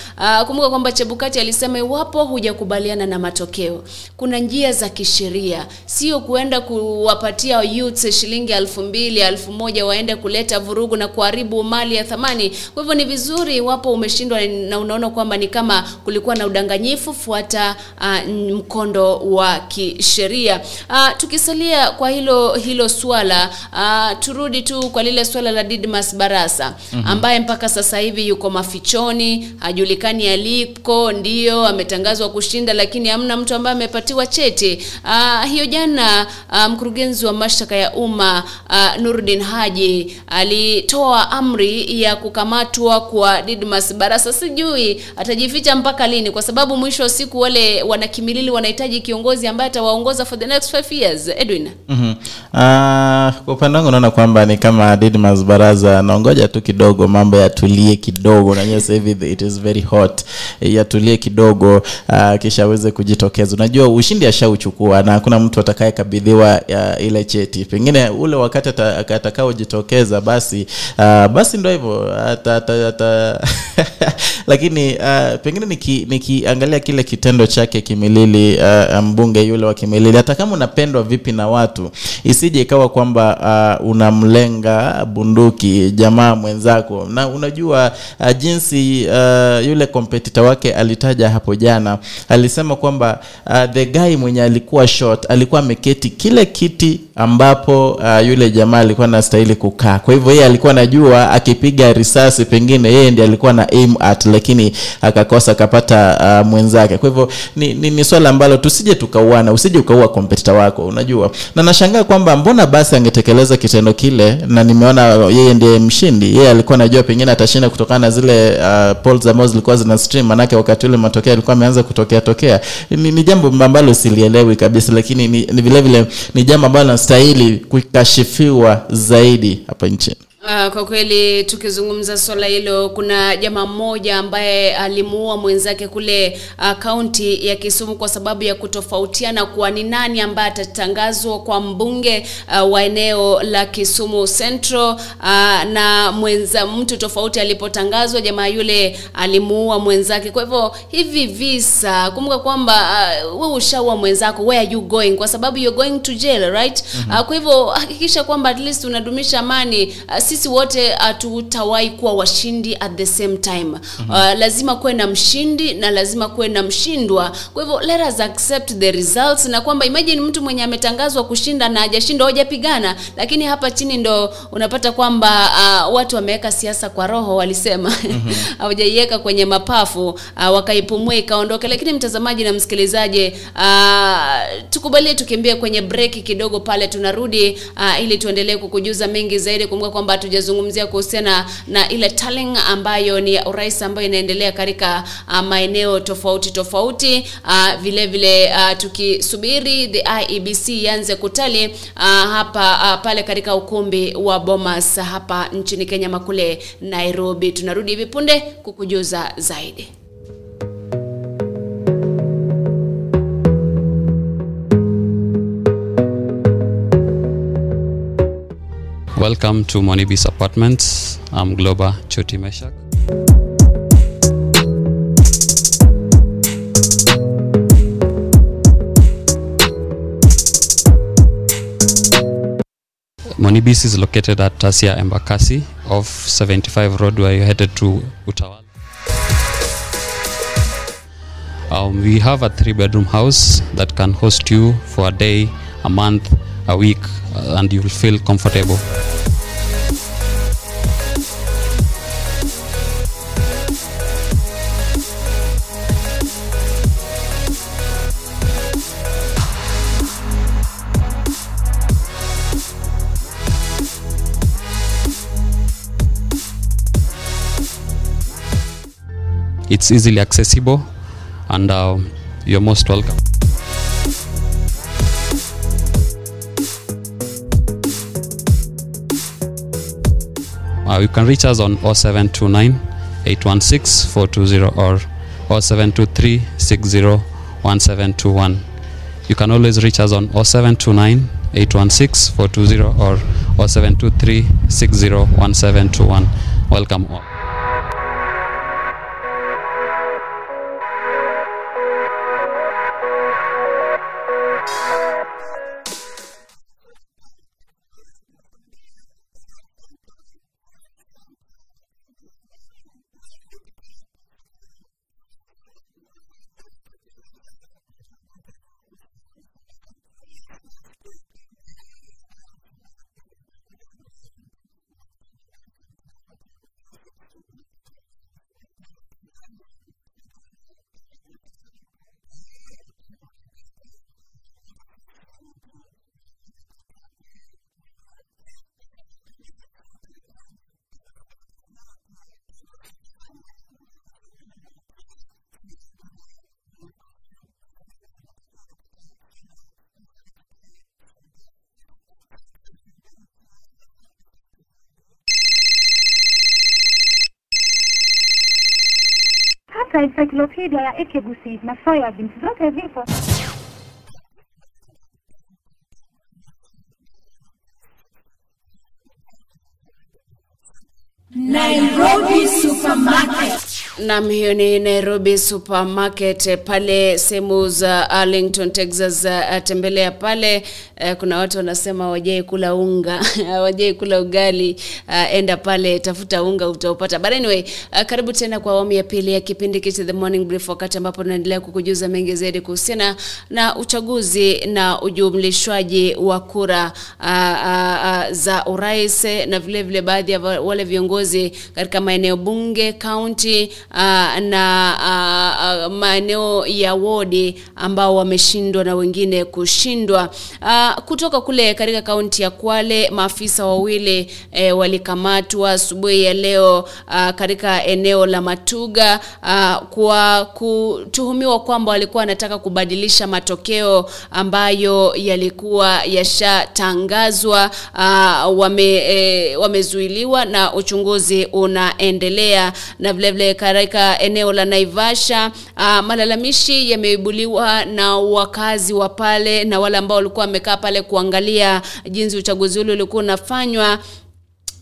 Kumbuka kwamba Chebukati alisema iwapo hujakubaliana na matokeo, kuna njia za kisheria, sio kuenda kuwapatia youths shilingi elfu mbili elfu moja waende kuleta vurugu na kuharibu mali ya thamani. Kwa hivyo ni vizuri iwapo umeshindwa na unaona kwamba ni kama kulikuwa na udanganyifu, fuata uh, mkondo wa kisheria. Uh, tukisalia kwa hilo hilo swala uh, turudi tu kwa lile swala la Didmas Barasa ambaye mpaka sasa hivi yuko mafichoni, hajulikani aliko, ndio ametangazwa kushinda, lakini hamna mtu ambaye amepatiwa cheti. Uh, hiyo jana uh, mkurugenzi wa mashtaka ya umma uh, Nurdin Haji alitoa amri ya kukamatwa kwa Didmas Barasa. Sijui atajificha mpaka lini, kwa sababu mwisho wa siku wale wanakimilili wanahitaji kiongozi ambaye atawaongoza for the next five years. Edwin, uh, kwa upande wangu naona kwamba ni kama Didmas Baraza naongoja tu kidogo mambo yatulie kidogo it is very hot yatulie kidogo uh, kisha aweze kujitokeza. Unajua ushindi ashauchukua na hakuna mtu atakayekabidhiwa uh, ile cheti. Pengine ule wakati atakaojitokeza basi uh, basi ndo hivyo *laughs* lakini uh, pengine niki- nikiangalia kile kitendo chake kimilili uh, mbunge yule wa kimilili hata kama unapendwa vipi na watu isije ikawa kwamba uh, unamlenga bunduki jamaa mwenzako. Na unajua uh, jinsi uh, yule kompetita wake alitaja hapo jana alisema kwamba uh, the guy mwenye alikuwa short alikuwa ameketi kile kiti ambapo uh, yule jamaa alikuwa anastahili kukaa. Kwa hivyo yeye alikuwa anajua akipiga risasi pengine yeye ndiye alikuwa na aim at lakini akakosa akapata uh, mwenzake. Kwa hivyo ni, ni, ni swala ambalo tusije tukauana usije ukaua kompetita wako unajua. Na nashangaa kwamba mbona basi angetekeleza kitendo kile na nimeona yeye ndiye mshindi. Yeye alikuwa anajua pengine atashinda kutokana na zile uh, polls ambazo zilikuwa zina stream manake wakati ule matokeo alikuwa ameanza kutokea tokea. Ni, ni jambo ambalo silielewi kabisa lakini ni, ni vile vile ni jambo ambalo nastahili kukashifiwa zaidi hapa nchini Uh, kwa kweli tukizungumza swala hilo, kuna jamaa mmoja ambaye alimuua mwenzake kule uh, kaunti ya Kisumu kwa sababu ya kutofautiana kuwa ni nani ambaye atatangazwa kwa mbunge uh, wa eneo la Kisumu Central uh, na mwenza mtu tofauti alipotangazwa, jamaa yule alimuua mwenzake. Kwa hivyo hivi visa, kumbuka kwamba uh, wewe ushaua mwenzako, where are you going? Kwa sababu you're going to jail right? Uh, kwa hivyo hakikisha kwamba at least unadumisha amani uh, sisi wote hatutawahi kuwa washindi at the same time. Mm-hmm. uh, lazima kuwe na mshindi na lazima kuwe na mshindwa. Kwa hivyo let us accept the results na kwamba imagine mtu mwenye ametangazwa kushinda na hajashinda hajapigana lakini hapa chini ndo unapata kwamba uh, watu wameweka siasa kwa roho walisema. *laughs* Hawajaiweka mm-hmm. kwenye mapafu uh, wakaipumua ikaondoka lakini mtazamaji na msikilizaji uh, tukubalie tukimbie kwenye breki kidogo pale tunarudi uh, ili tuendelee kukujuza mengi zaidi. Kumbuka kwamba hatujazungumzia kuhusiana na ile tallying ambayo ni ya urais ambayo inaendelea katika uh, maeneo tofauti tofauti. Uh, vile vile uh, tukisubiri the IEBC ianze kutali uh, hapa uh, pale katika ukumbi wa Bomas hapa nchini Kenya makule Nairobi. Tunarudi hivi punde kukujuza zaidi Welcome to Monibis Apartments. I'm Globa Choti Meshak. Monibis is located at Tasia Embakasi off 75 Road where you're headed to Utawala. Um, we have a three bedroom house that can host you for a day a month a week uh, and you'll feel comfortable. It's easily accessible and uh, you're most welcome Uh, you can reach us on 0729 816 420 or 0723 601721. You can always reach us on 0729 816 420 or 0723 601721. Welcome all. Encyclopedia ya Ikebusi na soya beans zote zipo. Nam, hiyo ni Nairobi Supermarket pale sehemu za Arlington, Texas. eh, Tembelea pale. eh, Kuna watu wanasema wajai kula unga *laughs* wajai kula ugali. eh, Enda pale, tafuta unga utaupata. But anyway, karibu tena kwa awamu ya pili ya kipindi kichi The Morning Brief, wakati ambapo tunaendelea kukujuza mengi zaidi kuhusiana na uchaguzi na ujumlishwaji wa kura za urais na vile vile baadhi ya wale viongozi katika maeneo bunge kaunti uh, na uh, maeneo ya wodi ambao wameshindwa na wengine kushindwa. Uh, kutoka kule katika kaunti ya Kwale, maafisa wawili eh, walikamatwa asubuhi ya leo uh, katika eneo la Matuga uh, kwa kutuhumiwa kwamba walikuwa wanataka kubadilisha matokeo ambayo yalikuwa yashatangazwa. Uh, wame, eh, wamezuiliwa na uchunguzi unaendelea na vilevile katika eneo la Naivasha. Uh, malalamishi yameibuliwa na wakazi wa pale na wale ambao walikuwa wamekaa pale kuangalia jinsi uchaguzi ule ulikuwa unafanywa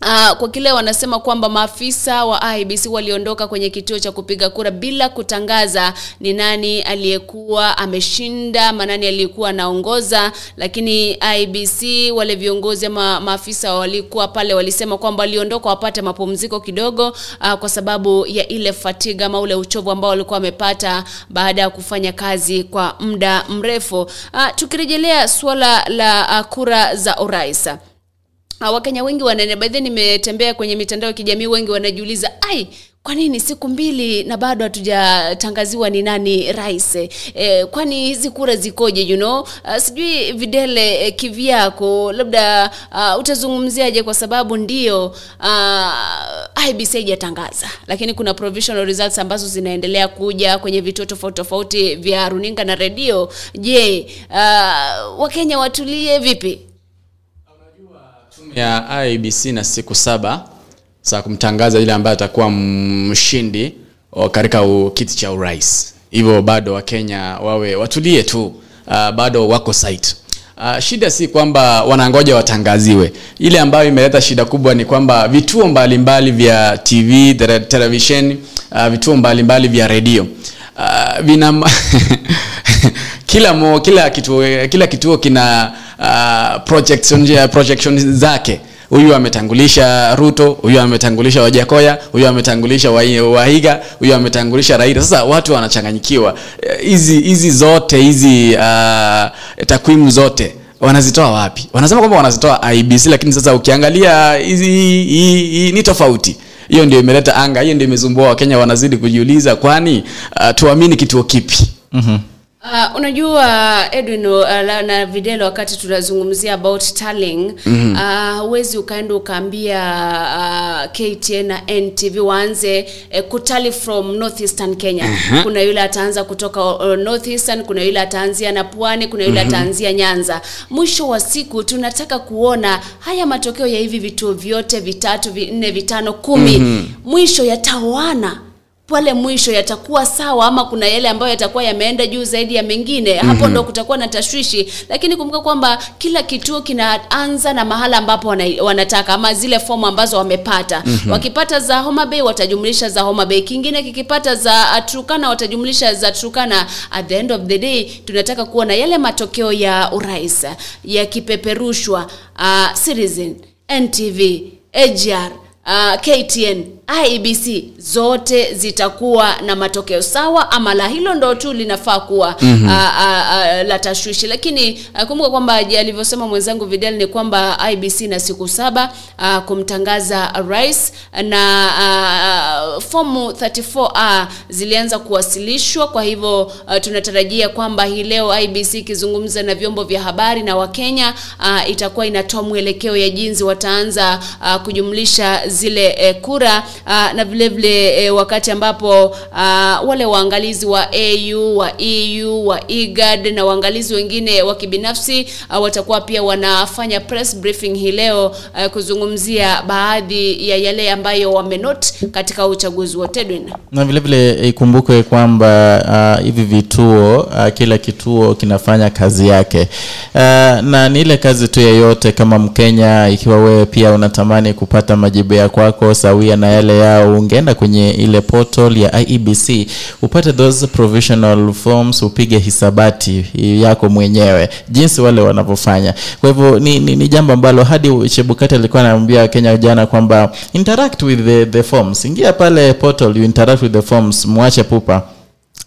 Uh, kwa kile wanasema kwamba maafisa wa IBC waliondoka kwenye kituo cha kupiga kura bila kutangaza ni nani aliyekuwa ameshinda ama nani aliyekuwa anaongoza, lakini IBC wale viongozi ama maafisa walikuwa pale walisema kwamba waliondoka wapate mapumziko kidogo uh, kwa sababu ya ile fatiga ama ule uchovu ambao walikuwa wamepata baada ya kufanya kazi kwa muda mrefu. Uh, tukirejelea suala la uh, kura za urais Ah, Wakenya wengi wanene baadhi nimetembea kwenye mitandao ya kijamii, wengi wanajiuliza ai, kwa nini siku mbili na bado hatujatangaziwa ni nani rais? E, kwani hizi kura zikoje? You know, uh, sijui videle eh, kivyako, labda uh, utazungumziaje? Kwa sababu ndio uh, IBC haijatangaza, lakini kuna provisional results ambazo zinaendelea kuja kwenye vituo tofauti tofauti vya runinga na redio. Je, uh, Wakenya watulie vipi? Ya IBC na siku saba za kumtangaza yule ambaye atakuwa mshindi katika kiti cha urais. Hivyo bado Wakenya wawe watulie tu, uh, bado wako site. Uh, shida si kwamba wanangoja watangaziwe. Ile ambayo imeleta shida kubwa ni kwamba vituo mbalimbali vya TV, televisheni, uh, vituo mbalimbali vya redio uh, vina *laughs* kila mo, kila kituo kila kituo kina uh, projection, projection zake. Huyu ametangulisha ruto huyu ametangulisha wajakoya huyu ametangulisha wahiga huyu ametangulisha raila. Sasa watu wanachanganyikiwa. Hizi hizi zote hizi uh, takwimu zote wanazitoa wapi? Wanasema kwamba wanazitoa ibc lakini sasa ukiangalia ni tofauti. Hiyo ndio imeleta anga hiyo ndio imezumbua wakenya wanazidi kujiuliza kwani uh, tuamini kituo kipi Uh, unajua Edwin uh, na Videlo, wakati tunazungumzia about tallying mm huwezi ukaenda ukaambia uh, KTN na NTV waanze uh, kutali from northeastern Kenya. Kuna yule ataanza kutoka uh, northeastern, kuna yule ataanzia na pwani, kuna yule ataanzia Nyanza. Mwisho wa siku tunataka kuona haya matokeo ya hivi vituo vyote vitatu, vinne, vitano, kumi. Mwisho yataoana pale mwisho yatakuwa sawa ama kuna yale ambayo yatakuwa yameenda juu zaidi ya mengine? Hapo mm-hmm. ndo kutakuwa na tashwishi. Lakini kumbuka kwamba kila kituo kinaanza na mahala ambapo wana, wanataka ama zile fomu ambazo wamepata. Mm-hmm. wakipata za Homa Bay watajumlisha za Homa Bay. Kingine kikipata za uh, watajumlisha za Turkana. At the end of the day tunataka kuona yale matokeo ya urais yakipeperushwa uh, Citizen NTV AGR uh, KTN IEBC zote zitakuwa na matokeo sawa ama la? Hilo ndo tu linafaa kuwa mm-hmm. a, a, a, la tashwishi. Lakini kumbuka kwamba alivyosema mwenzangu Vidal ni kwamba IBC na siku saba a, kumtangaza rais na a, fomu 34A zilianza kuwasilishwa. Kwa hivyo a, tunatarajia kwamba hii leo IBC ikizungumza na vyombo vya habari na Wakenya itakuwa inatoa mwelekeo ya jinsi wataanza a, kujumlisha zile e, kura uh, na vile vile eh, wakati ambapo uh, wale waangalizi wa AU wa EU wa IGAD na waangalizi wengine wa kibinafsi uh, watakuwa pia wanafanya press briefing hii leo uh, kuzungumzia baadhi ya yale ambayo wamenote katika uchaguzi wa Tedwin. na vile vile ikumbukwe kwamba hivi vituo uh, kila kituo kinafanya kazi yake uh, na ni ile kazi tu yeyote kama mkenya ikiwa wewe pia unatamani kupata majibu ya kwako sawia na yale yao. Ungeenda kwenye ile portal ya iebc upate those provisional forms upige hisabati yako mwenyewe jinsi wale wanavyofanya. Kwa hivyo ni, ni, ni jambo ambalo hadi chebukati alikuwa anaambia kenya jana kwamba interact with the, the forms. Ingia pale portal you interact with the forms mwache pupa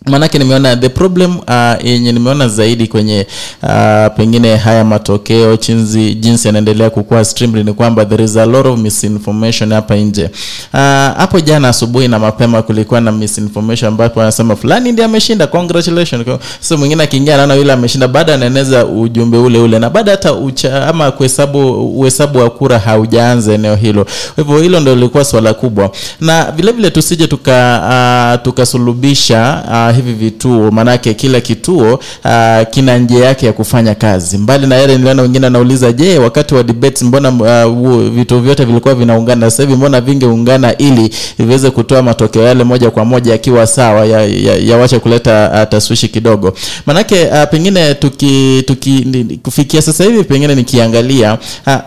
manake nimeona the problem uh, nimeona zaidi kwenye uh, pengine haya matokeo chinzi, jinsi yanaendelea kukua streamly ni kwamba there is a lot of misinformation hapa nje. Uh, jana asubuhi na mapema kulikuwa na misinformation ambapo anasema fulani ndiye ameshinda congratulation so mwingine akiingia anaona yule ameshinda baada anaeneza ujumbe ule ule na baada hata ucha, ama kuhesabu uhesabu wa kura haujaanza eneo hilo. Kwa hivyo hilo ndio lilikuwa swala kubwa. Na vile vile tusije tuka uh, tukasulubisha uh, hivi vituo maanake kila kituo uh, kina njia yake ya kufanya kazi. Mbali na yale niliona wengine anauliza je wakati wa debates mbona uh, vituo vyote vilikuwa vinaungana? Sasa hivi mbona vingeungana ili viweze kutoa matokeo yale moja kwa moja yakiwa sawa yawache ya, ya kuleta uh, taswishi kidogo? Maanake uh, pengine tuki, tuki kufikia sasa hivi pengine nikiangalia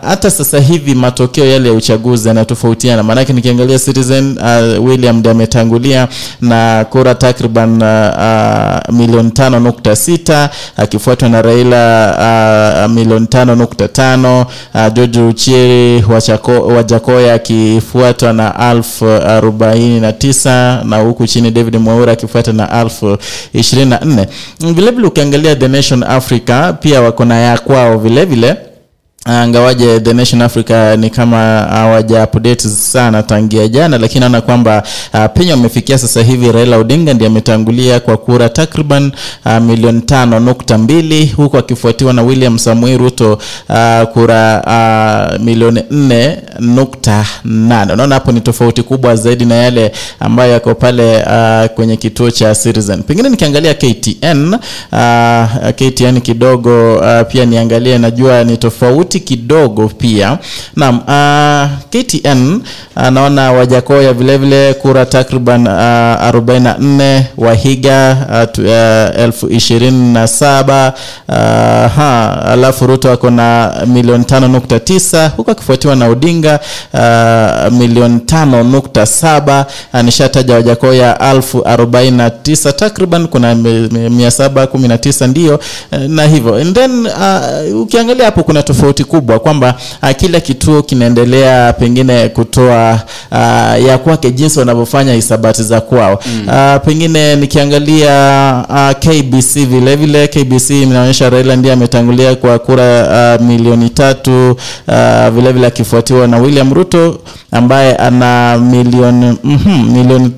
hata sasa hivi matokeo yale ya uchaguzi yanatofautiana. Maanake nikiangalia citizen uh, william ametangulia na kura takriban uh, milioni tano nukta sita akifuatwa na raila uh, milioni tano nukta tano uh, george uchiri wajakoya akifuatwa na alfu arobaini na tisa na huku chini david mwaura akifuata na alfu ishirini na nne. Vilevile ukiangalia the nation africa pia wako na ya kwao vilevile ngawaje the nation africa ni kama hawaja update sana tangia jana lakini naona kwamba uh, penye wamefikia sasa hivi raila odinga ndiye ametangulia kwa kura takriban uh, milioni tano nukta mbili huku akifuatiwa na william samuel ruto uh, kura uh, milioni nne nukta nane. Unaona hapo ni tofauti kubwa zaidi na yale ambayo yako pale uh, kwenye kituo cha citizen. Pengine nikiangalia ktn uh, ktn kidogo uh, pia niangalie najua ni tofauti kidogo pia. Naam uh, ktn uh, naona wajakoya vilevile kura takriban uh, 44 wahiga uh, uh, elfu ishirini na saba uh, alafu ruto ako na milioni tano nukta tisa huku akifuatiwa na odinga uh, milioni tano nukta saba uh, nishataja wajakoya na tisa takriban kuna mi- mi- mia saba kumi na tisa ndio uh, na hivyo. And then uh, ukiangalia hapo kuna tofauti kubwa kwamba uh, kila kituo kinaendelea pengine kutoa uh, ya kwake jinsi wanavyofanya hisabati za kwao mm. uh, pengine nikiangalia uh, KBC vile vile KBC inaonyesha Raila ndiye ametangulia kwa kura uh, milioni tatu uh, vile vile akifuatiwa na William Ruto ambaye ana milioni mm milioni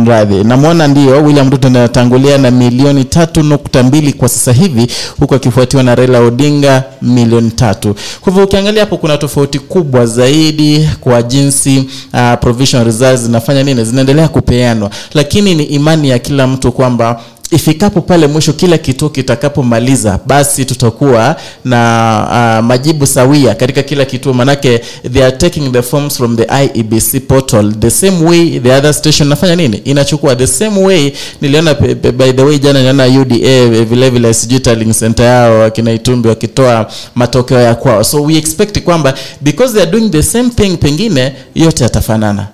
Kunradhi, namwona ndio William Ruto anatangulia na milioni tatu nukta mbili kwa sasa hivi, huku akifuatiwa na Raila Odinga milioni tatu. Kwa hivyo ukiangalia hapo kuna tofauti kubwa zaidi kwa jinsi uh, provisional results zinafanya nini, zinaendelea kupeanwa, lakini ni imani ya kila mtu kwamba ifikapo pale mwisho kila kituo kitakapomaliza basi tutakuwa na uh, majibu sawia katika kila kituo. Manake they are taking the forms from the IEBC portal. The same way the other station nafanya nini? Inachukua. The same way niliona by the way jana niliona UDA vilevile vile vile sijui tallying center yao akina Itumbi wakitoa matokeo ya kwao. So we expect kwamba because they are doing the same thing pengine yote yatafanana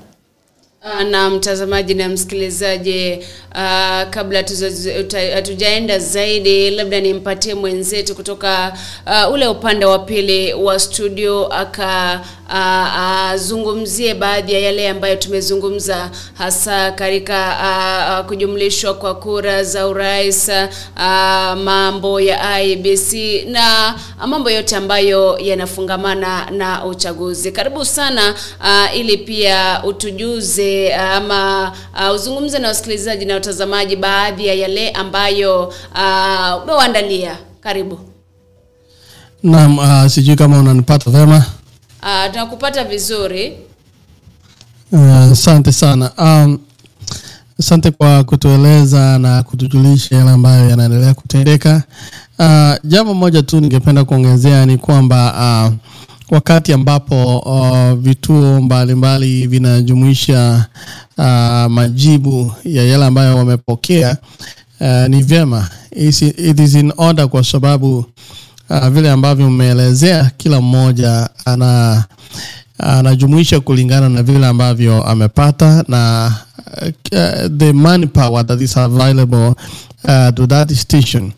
na mtazamaji na msikilizaji uh, kabla hatujaenda zaidi labda nimpatie mwenzetu kutoka uh, ule upande wa pili wa studio aka uh, uh, baadhi ya yale ambayo tumezungumza hasa katika uh, uh, kujumlishwa kwa kura za urais uh, mambo ya IBC na mambo yote ambayo yanafungamana na uchaguzi. Karibu sana uh, ili pia utujuze ama uh, uzungumze na wasikilizaji na watazamaji baadhi ya yale ambayo uh, umewaandalia karibu Naam, uh, sijui kama unanipata vema. uh, tunakupata vizuri Uh, Asante sana. Um, asante kwa kutueleza na kutujulisha yale ambayo yanaendelea kutendeka. Uh, jambo moja tu ningependa kuongezea ni kwamba uh, wakati ambapo uh, vituo mbalimbali vinajumuisha uh, majibu ya yale ambayo wamepokea uh, ni vyema. It is in order kwa sababu uh, vile ambavyo umeelezea kila mmoja ana anajumuisha kulingana na vile ambavyo amepata na uh, the manpower that is available uh, to that station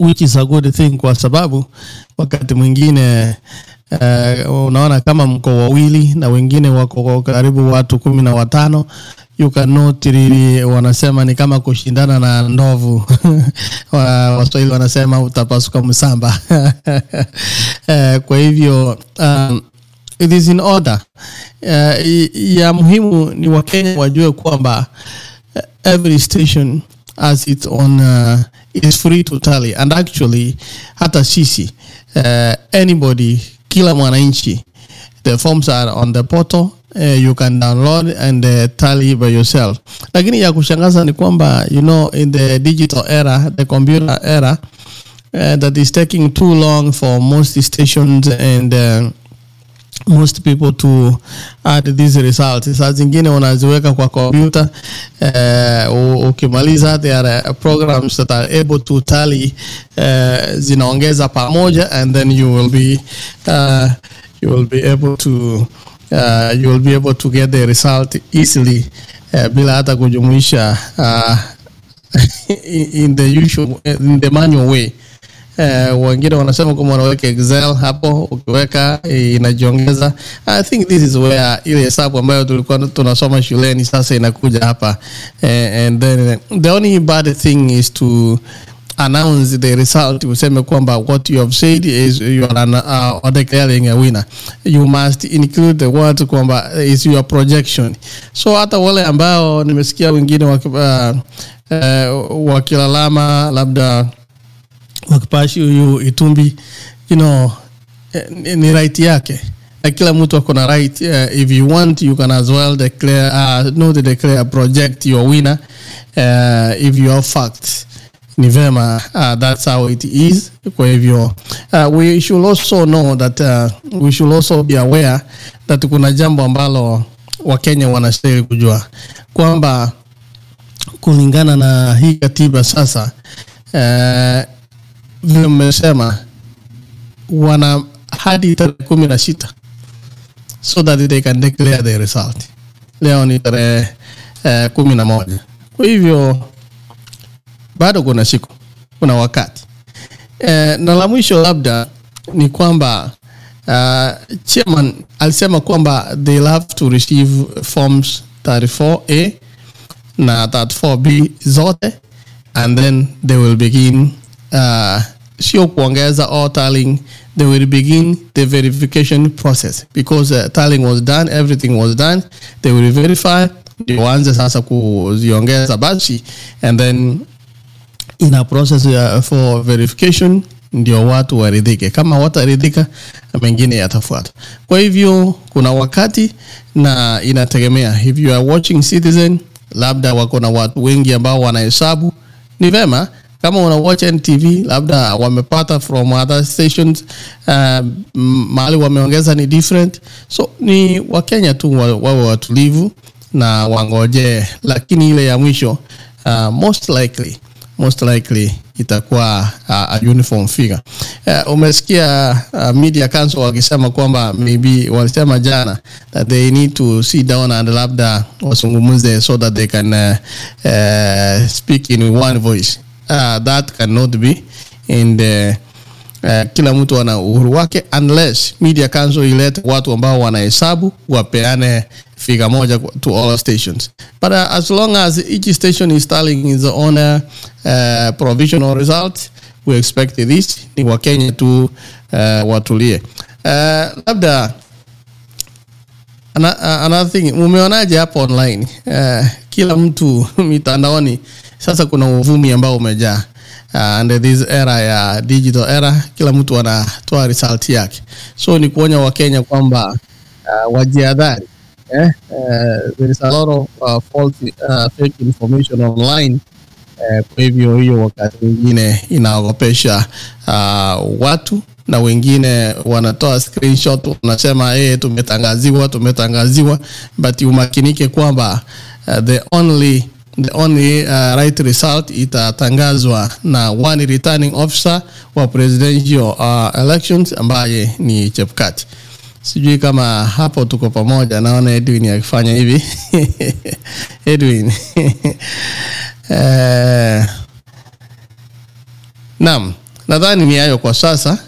which is a good thing kwa sababu wakati mwingine uh, unaona kama mko wawili na wengine wako karibu watu kumi na watano. You cannot really wanasema ni kama kushindana na ndovu. *laughs* Waswahili wanasema utapasuka msamba. Uh, *laughs* kwa hivyo um, it is in order. Uh, ya muhimu ni wakenya wajue kwamba uh, every station as its own uh, is free to tally. And actually hata sisi uh, anybody kila mwananchi. The forms are on the portal uh, you can download and uh, tally by yourself. Lakini ya kushangaza ni kwamba you know in the digital era the computer era uh, that is taking too long for most stations and uh, most people to add these results. Saa zingine unaziweka kwa computer uh, ukimaliza there are programs that are able to tally uh, zinaongeza pamoja and then you will be uh, you will be able to uh, you will be able to get the result easily uh, bila hata kujumuisha *laughs* uh, in the usual in the manual way Uh, wengine wanasema kama wanaweka excel hapo ukiweka inajiongeza. I think this is where ile hesabu ambayo tulikuwa tunasoma shuleni sasa inakuja hapa. Uh, and then the only bad thing is to announce the result useme kwamba what you have said is you are an, uh, declaring a winner. You must include the word kwamba is your projection. So hata wale ambao nimesikia wengine waki, uh, uh, labda wakipashi huyu Itumbi you know eh, ni, ni right yake. Kila mtu ako na right uh, if you want you can as well declare uh, not declare project your winner. Uh, if you are facts ni vema uh, that's how it is. Kwa hivyo uh, we should also know that uh, we should also be aware that kuna jambo ambalo wakenya wanastahili kujua. Kwamba kulingana na hii katiba sasa uh, vile mmesema wana hadi tarehe kumi na sita so that they can declare the result. Leo ni tarehe eh, kumi na moja. Kwa hivyo bado kuna siku kuna wakati. Eh, na la mwisho labda ni kwamba uh, chairman alisema kwamba they'll have to receive forms 34a na 34b zote and then they will begin uh, sio kuongeza or tiling they will begin the verification process. Because uh, tiling was done everything was done they will verify ndio waanze sasa kuziongeza bachi and then in a process uh, for verification ndio watu waridhike. Kama wataridhika mengine yatafuata. Kwa hivyo kuna wakati na inategemea. If you are watching citizen labda wako na watu wengi ambao wanahesabu ni vema kama unawatch NTV labda wamepata from other stations uh, mahali wameongeza ni different so ni wakenya tu wawe watulivu na wangojee lakini ile ya mwisho uh, most likely most likely itakuwa uh, a uniform figure. Uh, umesikia uh, media council wakisema kwamba maybe walisema jana that they need to sit down and labda wasungumuze so that they can uh, uh, speak in one voice. Uh, that cannot be and uh, Uh, kila mtu ana uhuru wake unless media council ilete watu ambao wanahesabu wapeane figa moja to all stations. But uh, as long as each station is telling its own uh, uh, provisional result we expect this ni wakenya tu uh, watulie. Uh, labda another thing umeonaje hapo online? Uh, kila mtu *laughs* mitandaoni sasa kuna uvumi ambao umejaa uh, and this era ya digital era kila mtu anatoa result yake so ni kuonya wakenya kwamba uh, wajiadhari eh? uh, there is a lot of uh, false, uh, fake information online uh, kwa hivyo hiyo wakati mwingine inaogopesha uh, watu na wengine wanatoa screenshot wanasema hey, tumetangaziwa tumetangaziwa but umakinike kwamba uh, the only the only uh, right result itatangazwa na one returning officer wa presidential uh, elections ambaye ni Chepkati sijui kama hapo tuko pamoja naona edwin akifanya hivi. *laughs* Edwin. Uh, *laughs* naam nadhani ni hayo kwa sasa.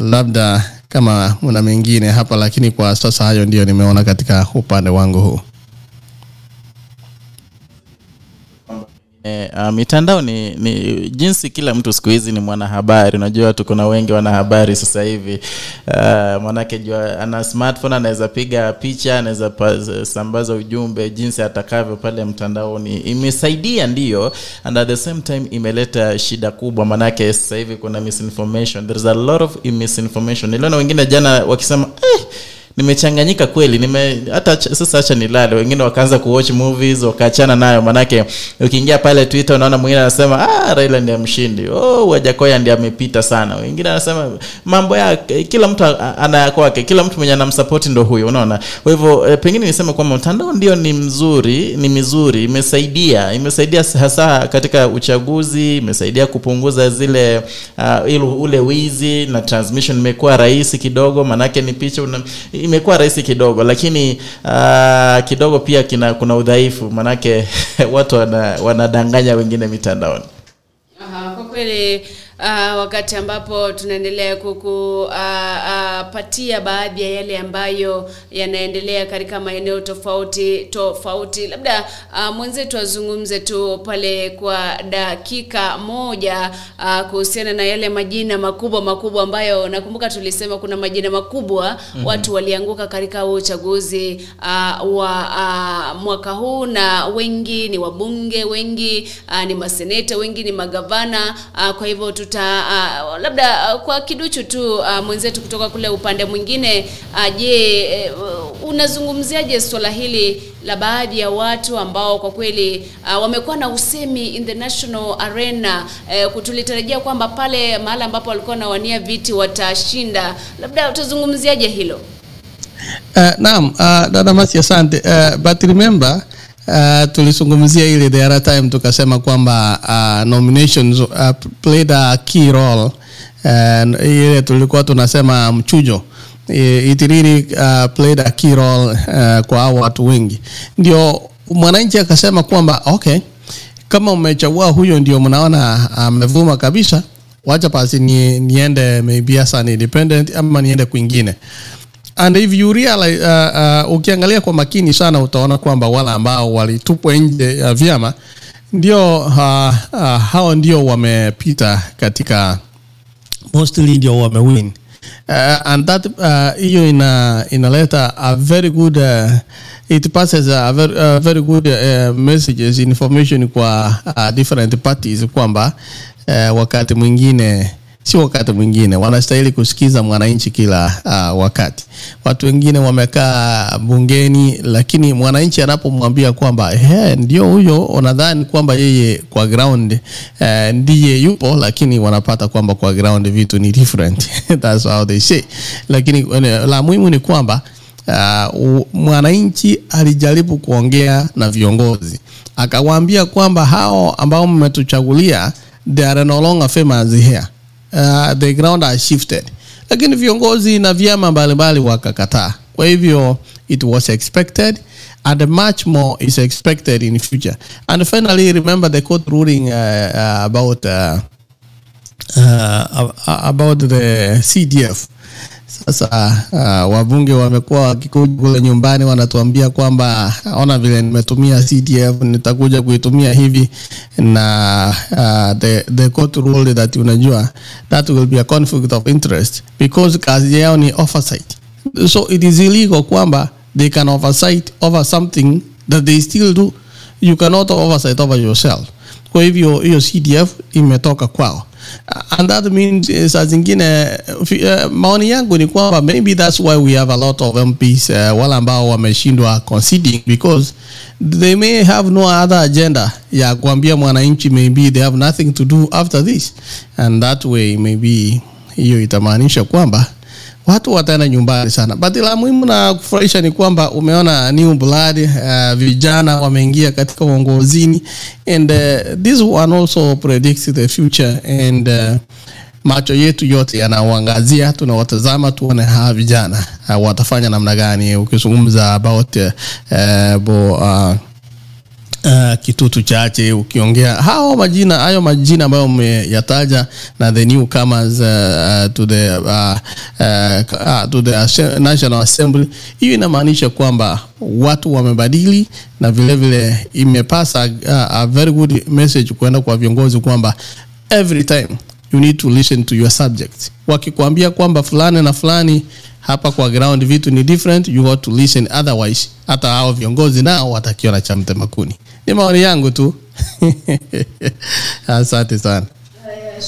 Labda kama muna mengine hapa lakini kwa sasa hayo ndio nimeona katika upande wangu huu uh, mitandao ni, ni jinsi kila mtu siku hizi ni mwanahabari. Unajua tuko na wengi wanahabari sasa hivi. Uh, mwanake jua ana smartphone anaweza piga picha anaweza sambaza ujumbe jinsi atakavyo pale mtandaoni. Imesaidia ndio and at the same time imeleta shida kubwa. Manake sasa hivi kuna misinformation. There is a lot of misinformation. Niliona wengine jana wakisema eh, nimechanganyika kweli nime hata sasa acha nilale. Wengine wakaanza kuwatch movies wakaachana nayo. Manake ukiingia pale twitter unaona mwingine anasema ah raila ndiye mshindi. Oh wajakoya ndiye amepita sana. Wengine anasema mambo yake kila mtu ana kila mtu mwenye anamsupport ndo huyo unaona? Kwa hivyo e, pengine niseme kwamba mtandao ndio ni mzuri ni mizuri imesaidia. Imesaidia hasa katika uchaguzi imesaidia kupunguza zile uh, ule wizi na transmission imekuwa rahisi kidogo. Manake ni picha imekuwa rahisi kidogo lakini uh, kidogo pia kina kuna udhaifu manake *laughs* watu wana, wanadanganya wengine mitandaoni. Kwa kweli uh, wakati ambapo tunaendelea kukupatia uh, uh, baadhi ya yale ambayo yanaendelea katika maeneo tofauti tofauti, labda uh, mwenzetu azungumze tu pale kwa dakika moja uh, kuhusiana na yale majina makubwa makubwa ambayo nakumbuka tulisema kuna majina makubwa mm-hmm. watu walianguka katika uchaguzi uh, wa uh, mwaka huu na wengi ni wabunge wengi uh, ni maseneta wengi ni magavana uh, kwa hivyo tuta uh, labda uh, kwa kiduchu tu uh, mwenzetu kutoka kule upande mwingine uh, je uh, unazungumziaje swala hili la baadhi ya watu ambao kwa kweli uh, wamekuwa na usemi in the national arena uh, tulitarajia kwamba pale mahali ambapo walikuwa wanawania viti watashinda labda utazungumziaje hilo Uh, naam, uh, dada Masi asante. Uh, but remember uh, tulizungumzia ile the other time tukasema kwamba uh, nominations uh, played a key role. Uh, ile tulikuwa tunasema mchujo. It really uh, played a key role uh, kwa watu wengi, ndio mwananchi akasema kwamba okay, kama umechagua huyo ndio mnaona amevuma kabisa wacha basi ni, niende maybe as an independent ama niende kwingine and if you realize, uh, uh, ukiangalia kwa makini sana utaona kwamba wale ambao walitupwa nje ya vyama ndio uh, uh, hao ndio wamepita katika mostly ndio wamewin. Uh, and that uh, hiyo ina inaleta a very good uh, it passes a very, uh, very good uh, messages information kwa uh, different parties kwamba uh, wakati mwingine si wakati mwingine wanastahili kusikiza mwananchi kila uh, wakati. Watu wengine wamekaa bungeni lakini mwananchi anapomwambia kwamba "Ehe, ndio huyo unadhani kwamba yeye kwa ground uh, ndiye yupo lakini wanapata kwamba kwa ground vitu ni different. *laughs* That's how they say. Lakini uh, la muhimu ni kwamba uh, mwananchi alijaribu kuongea na viongozi. Akawaambia kwamba hao ambao mmetuchagulia they are no longer famous here uh, the ground has shifted. Lakini viongozi na vyama mbalimbali wakakataa. Kwa hivyo it was expected and much more is expected in the future. And finally remember the court ruling uh, uh, about uh, uh, about the CDF. Sasa uh, wabunge wamekuwa wakikuja kule nyumbani wanatuambia kwamba ona vile nimetumia CDF nitakuja kuitumia hivi na uh, the, the court ruled that unajua that will be a conflict of interest because kazi yao ni oversight. So it is illegal kwamba they can oversight over something that they still do. You cannot oversight over yourself. Kwa hivyo hiyo cdf imetoka kwao. Uh, and that means eh, saa zingine uh, maoni yangu ni kwamba maybe that's why we have a lot of mps uh, wale ambao wameshindwa conceding because they may have no other agenda ya kuambia mwananchi maybe they have nothing to do after this. And that way maybe hiyo itamaanisha kwamba watu wataenda nyumbani sana. But la muhimu na kufurahisha ni kwamba umeona new blood uh, vijana wameingia katika uongozini. And uh, this one also predicts the future. And uh, macho yetu yote yanauangazia tunawatazama tuone hawa vijana uh, watafanya namna gani. Ukizungumza about uh, bo, uh, uh, kitutu chache ukiongea. Hao majina hayo majina ambayo umeyataja na the newcomers uh, uh, to the uh, uh, to the National Assembly hiyo inamaanisha kwamba watu wamebadili na vile vile imepasa uh, a very good message kwenda kwa viongozi kwamba every time you need to listen to your subject. Wakikwambia kwamba fulani na fulani hapa kwa ground vitu ni different you got to listen otherwise hata hao viongozi nao watakiona cha mtema kuni ni maoni yangu tu. *laughs* Asante sana. Haya,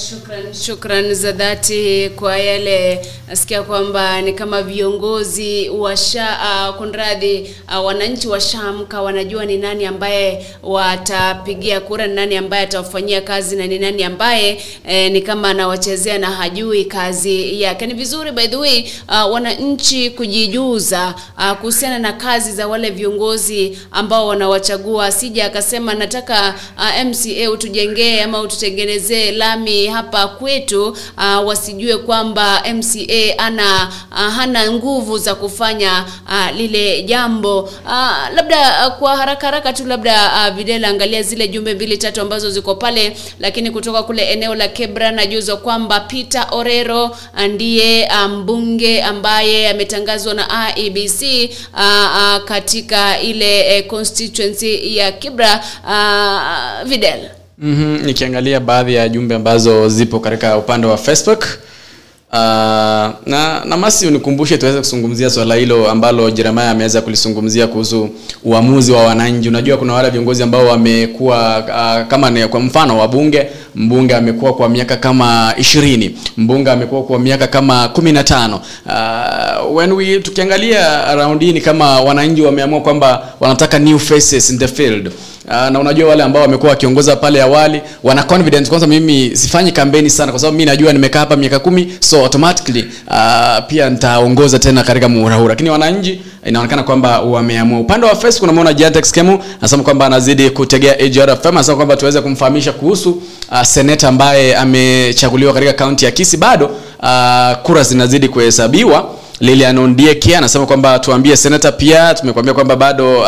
Shukran, za dhati kwa yale. Nasikia kwamba ni kama viongozi washa uh, kunradhi uh, wananchi washaamka wanajua ni nani ambaye watapigia kura ni nani ambaye atawafanyia kazi na ni nani ambaye eh, ni kama anawachezea na hajui kazi yake. Ni vizuri by the way uh, wananchi kujijuza uh, kuhusiana na kazi za wale viongozi ambao wanawachagua. Sija akasema nataka uh, mca utujengee ama ututengenezee lami hapa kwetu uh, wasijue kwamba mca ana uh, hana nguvu za kufanya uh, lile jambo. Uh, labda uh, kwa haraka haraka tu labda uh, videla angalia zile jumbe mbili tatu ambazo ziko pale lakini kutoka kule eneo la kebra najuzwa kwamba peter orero ndiye mbunge ambaye ametangazwa na iebc uh, uh, katika ile uh, constituency ya kibra uh, videl mm-hmm. nikiangalia baadhi ya jumbe ambazo zipo katika upande wa facebook Uh, na namasi unikumbushe tuweze kuzungumzia swala hilo ambalo jeremaya ameweza kulizungumzia kuhusu uamuzi wa wananchi unajua kuna wale viongozi ambao wamekuwa uh, kama ni kwa mfano wabunge mbunge amekuwa kwa miaka kama ishirini. Mbunge amekuwa kwa miaka kama kumi na tano uh, when we tukiangalia raundi hii ni kama wananchi wameamua kwamba wanataka new faces in the field. Uh, na unajua wale ambao wamekuwa wakiongoza pale awali wana confidence. Kwanza mimi sifanyi kampeni sana kwa sababu mi najua nimekaa hapa miaka kumi so automatically uh, pia nitaongoza tena katika muhula lakini wananchi inaonekana kwamba wameamua. Upande wa facebook unamwona Giantex Kemu anasema kwamba anazidi kutegea AGR FM anasema kwamba tuweze kumfahamisha kuhusu uh, seneta ambaye amechaguliwa katika kaunti ya Kisi bado uh, kura zinazidi kuhesabiwa. Lilian ondieki anasema kwamba tuambie senata pia tumekwambia kwamba bado uh,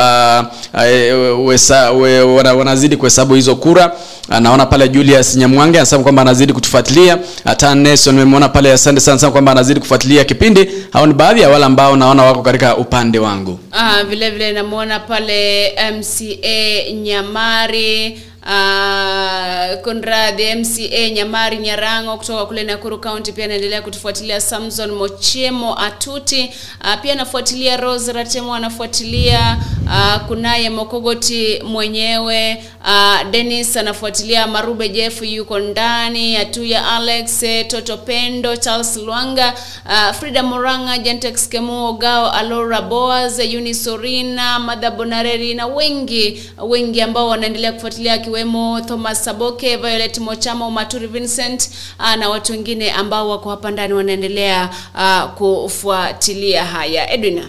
uh, wanazidi kuhesabu hizo kura. Anaona naona pale julius nyamwange anasema kwamba anazidi kutufuatilia. Hata nelson nimemwona pale asante sana sana kwamba anazidi kufuatilia kipindi. Hao ni baadhi ya wale ambao naona wako katika upande wangu. Ah, vile vile namwona pale mca nyamari Uh, kunradhi mca nyamari nyarango kutoka kule nakuru county pia anaendelea kutufuatilia samson mochemo atuti. Uh, pia anafuatilia rose ratemo anafuatilia uh, kunaye mokogoti mwenyewe. Uh, denis anafuatilia marube jeff yuko ndani atuya alex toto pendo charles lwanga uh, frida moranga jentex kemuo gao alora boas unisorina madha bonareri na wengi wengi ambao wanaendelea kufuatilia akiwemo thomas saboke violet mochama umaturi vincent uh, na watu wengine ambao wako hapa ndani wanaendelea uh, kufuatilia haya. Edwina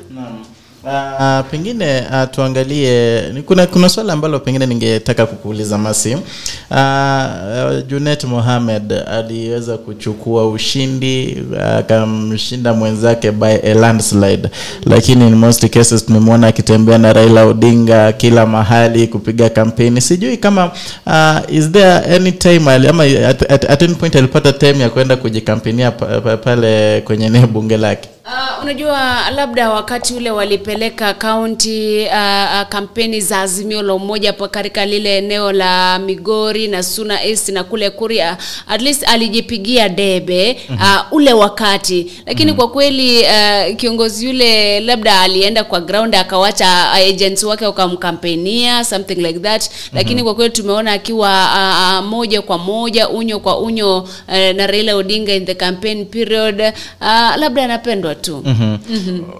Uh, pengine uh, tuangalie kuna kuna swala ambalo pengine ningetaka kukuuliza Masi. Uh, Junet Mohamed aliweza kuchukua ushindi akamshinda uh, mwenzake by a landslide, lakini in most cases tumemwona akitembea na Raila Odinga kila mahali kupiga kampeni. Sijui kama uh, is there any time ama at, at, at any point alipata time ya kwenda kujikampenia pa, pa, pale kwenye eneo bunge lake. Uh, unajua labda wakati ule walipeleka kaunti uh, uh, kampeni za azimio la umoja hapo katika lile eneo la migori na suna east na kule kuria at least alijipigia debe uh, ule wakati. Lakini kwa kweli uh, kiongozi yule labda alienda kwa ground akawacha uh, agents wake wakamkampenia something like that. Lakini kwa kweli tumeona akiwa uh, uh, moja kwa moja unyo kwa unyo uh, na raila odinga in the campaign period uh, labda anapendwa tu.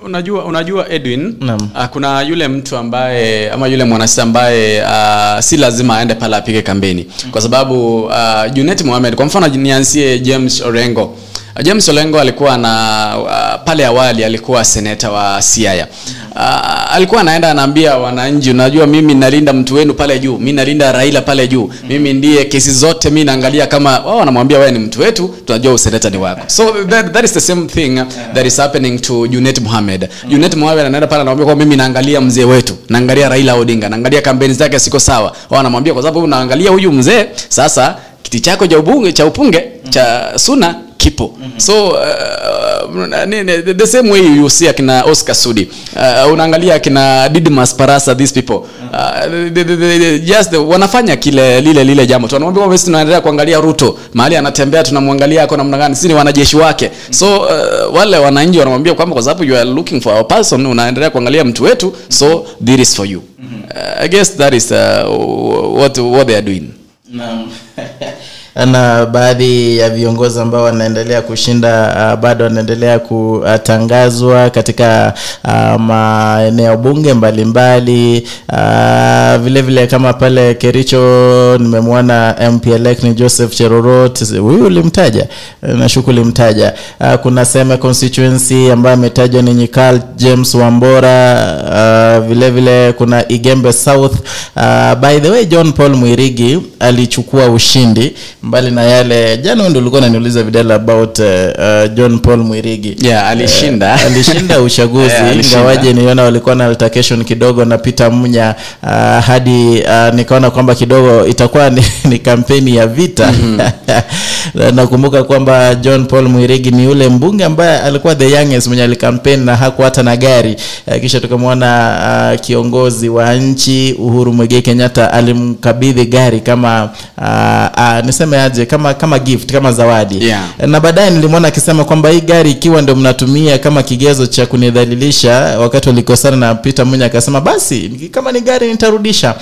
Unajua unajua edwin Naam. uh, kuna yule mtu ambaye ama yule mwanasiasa ambaye uh, si lazima aende pale apige kampeni kwa sababu uh, junet mohamed kwa mfano nianzie james orengo james olengo alikuwa na uh, pale awali alikuwa seneta wa siaya. Uh, alikuwa anaenda anaambia wananchi unajua mimi nalinda mtu wenu pale juu mi nalinda raila pale juu mimi ndiye kesi zote mi naangalia kama wao wanamwambia wewe ni mtu wetu tunajua useneta ni wako. So that, that is the same thing that is happening to junet mohamed. Junet mohamed anaenda pale anaambia kwa mimi naangalia mzee wetu naangalia raila odinga naangalia kampeni zake siko sawa. Wao wanamwambia kwa sababu unaangalia huyu mzee sasa kiti chako cha ubunge cha upunge cha suna kipo. So uh, nini, the, same way you see akina oscar sudi. Uh, unaangalia akina didmas parasa these people. Uh, the, the, the, the, just the, wanafanya kile lile lile jambo tu. Wanamwambia kwamba sisi tunaendelea kuangalia ruto. Mahali anatembea tunamwangalia ako namna gani. Sisi ni wanajeshi wake. So uh, wale wananchi wanamwambia kwamba kwa sababu you are looking for our person unaendelea kuangalia mtu wetu. So this is for you. Uh, i guess that is uh, what, what they are doing. Naam. *laughs* na baadhi ya viongozi ambao wanaendelea kushinda uh, bado wanaendelea kutangazwa katika uh, maeneo bunge mbalimbali. Uh, vile vile kama pale Kericho nimemwona MP ni Joseph Cherorot huyu ulimtaja? Nashuku ulimtaja. Uh, kuna Seme constituency ambayo ametajwa ni Nyikal James Wambora. Uh, vile vile kuna Igembe South. Uh, by the way John Paul Mwirigi alichukua ushindi mbali na yale jana ndio ulikuwa unaniuliza videla about uh, John Paul Mwirigi. Yeah alishinda. Uh, alishinda uchaguzi *laughs* Yeah, ingawaje niliona walikuwa na altercation kidogo na Peter mnya uh, hadi uh, nikaona kwamba kidogo itakuwa ni, *laughs* ni kampeni ya vita. *laughs* Na nakumbuka kwamba John Paul Mwirigi ni yule mbunge ambaye alikuwa the youngest mwenye alikampeni na haku hata na gari. Uh, kisha tukamwona uh, kiongozi wa nchi Uhuru mwegei Kenyatta alimkabidhi gari kama uh, uh, niseme aje kama kama gift kama zawadi. Yeah. na baadaye nilimwona akisema kwamba hii gari ikiwa ndio mnatumia kama kigezo cha kunidhalilisha wakati walikosana na Peter Munya akasema basi kama ni gari nitarudisha.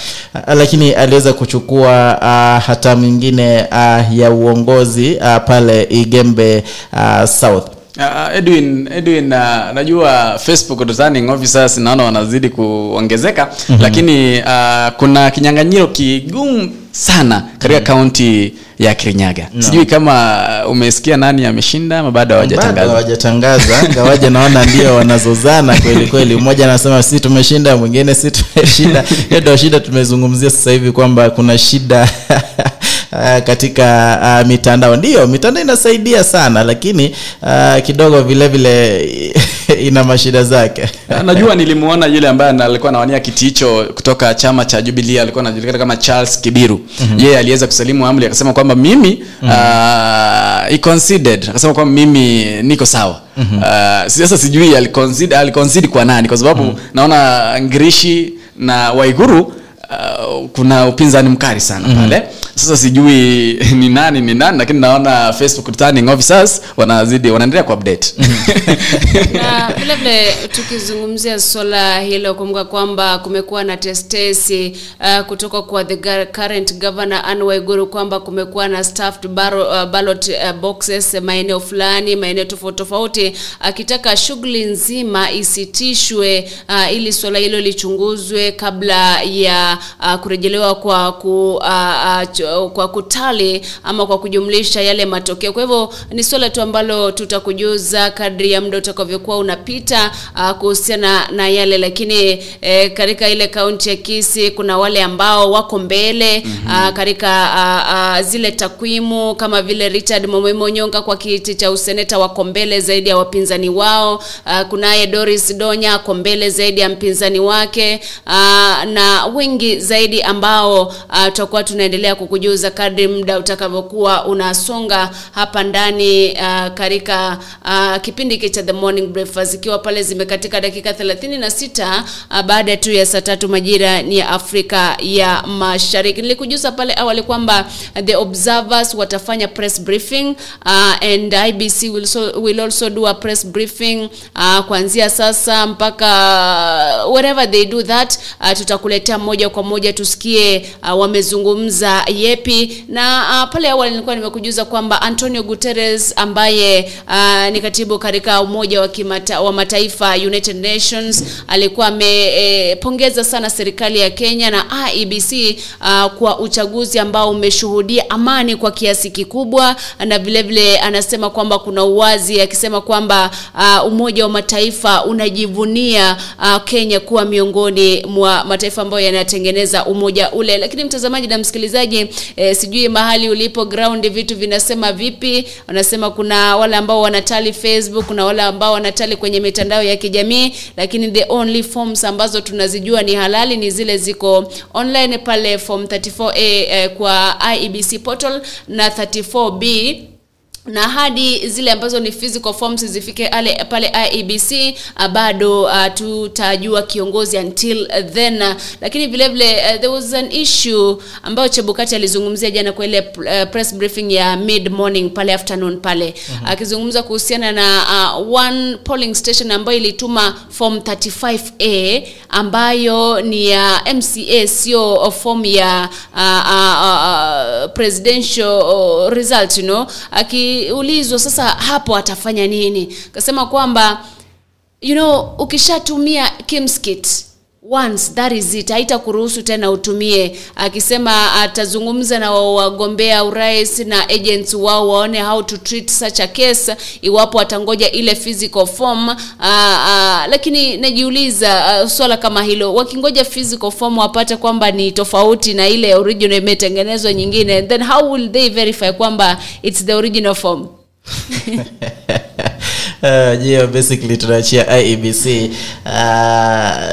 Lakini aliweza kuchukua uh, hatamu nyingine uh, ya uongozi uh, pale Igembe uh, South Uh, Edwin Edwin uh, najua Facebook returning officers naona wanazidi kuongezeka mm-hmm. lakini uh, kuna kinyang'anyiro kigumu sana katika kaunti ya Kirinyaga. No. sijui kama umesikia nani ameshinda ama bado hawajatangaza. hawajatangaza. Naona ndio wanazozana kweli kweli. Mmoja anasema si tumeshinda mwingine si tumeshinda. *laughs* Hiyo ndio shida tumezungumzia sasa hivi kwamba kuna shida *laughs* Uh, katika uh, mitandao ndio mitandao inasaidia sana lakini uh, kidogo vile vile *laughs* ina mashida zake najua nilimuona yule ambaye alikuwa anawania kiti hicho kutoka chama cha Jubilee alikuwa anajulikana kama Charles Kibiru mm-hmm. yeye aliweza kusalimu amri akasema kwamba mimi mm-hmm. uh, he akasema kwamba mimi niko sawa mm-hmm. uh, sasa sijui aliconcede kwa nani kwa sababu mm-hmm. naona Ngirishi na Waiguru uh, kuna upinzani mkali sana mm-hmm. pale sasa sijui *laughs* ni nani ni nani lakini naona Facebook turning officers wanazidi wanaendelea kuupdate *laughs* na *laughs* vile vile tukizungumzia swala hilo kumbuka kwamba kumekuwa na testesi uh, kutoka kwa the current governor Anne Waiguru kwamba kumekuwa na staffed baro, uh, ballot uh, boxes maeneo fulani maeneo tofauti tofauti akitaka shughuli nzima isitishwe uh, ili swala hilo lichunguzwe kabla ya uh, kurejelewa kwa ku, uh, uh, kwa kutali ama kwa kujumlisha yale matokeo. Kwa hivyo ni swala tu ambalo tutakujuza kadri ya muda utakavyokuwa unapita uh, kuhusiana na yale. Lakini eh, katika ile kaunti ya Kisii kuna wale ambao wako mbele mm-hmm. uh, katika uh, uh, zile takwimu kama vile Richard Momoimo Nyonga kwa kiti cha useneta wako mbele zaidi ya wapinzani wao. Uh, kunaye Doris Donya ako mbele zaidi ya mpinzani wake. Uh, na wengi zaidi ambao uh, tutakuwa tunaendelea kukujuza kadri muda utakavyokuwa unasonga hapa ndani uh, katika uh, kipindi hiki cha The Morning Breakfast ikiwa pale zimekatika dakika 36 uh, baada tu ya saa tatu majira ni ya Afrika ya Mashariki. Nilikujuza pale awali kwamba the observers watafanya press briefing uh, and IBC will, so, will also do a press briefing uh, kuanzia sasa mpaka wherever they do that uh, tutakuletea moja kwa moja tusikie uh, wamezungumza yepi. Na uh, pale awali nilikuwa nimekujuza kwamba Antonio Guterres ambaye uh, ni katibu katika umoja wa, kimata, wa mataifa United Nations alikuwa amepongeza e, sana serikali ya Kenya na IEBC uh, kwa uchaguzi ambao umeshuhudia amani kwa kiasi kikubwa. Na vile vile anasema kwamba kuna uwazi akisema kwamba uh, umoja wa mataifa unajivunia uh, Kenya kuwa miongoni mwa mataifa ambayo yanatengeneza umoja ule. Lakini mtazamaji na msikilizaji eh, sijui mahali ulipo ground vitu vinasema vipi? Wanasema kuna wale ambao wanatali Facebook kuna wale ambao wanatali kwenye mitandao ya kijamii lakini the only forms ambazo tunazijua ni halali ni zile ziko online pale form 34A eh, kwa IEBC portal na 34B na hadi zile ambazo ni physical forms zifike ale, pale IEBC uh, bado uh, tutajua kiongozi until then. Uh, lakini vile vile uh, there was an issue ambayo Chebukati alizungumzia jana kwa ile uh, press briefing ya mid morning pale afternoon pale. Akizungumza uh-huh. kuhusiana na uh, one polling station ambayo ilituma form 35A ambayo ni ya MCA sio form ya uh, uh, uh, presidential uh, result you know. Aki akiulizwa sasa hapo atafanya nini? Kasema kwamba you know ukishatumia kimskit once that is it. Haitakuruhusu tena utumie. Akisema atazungumza na wagombea urais na agents wao waone how to treat such a case iwapo atangoja ile physical form. Uh, uh, lakini najiuliza uh, swala kama hilo wakingoja physical form wapate kwamba ni tofauti na ile original imetengenezwa nyingine then how will they verify kwamba it's the original form *laughs* Uh, yeah, basically tunaachia IEBC uh,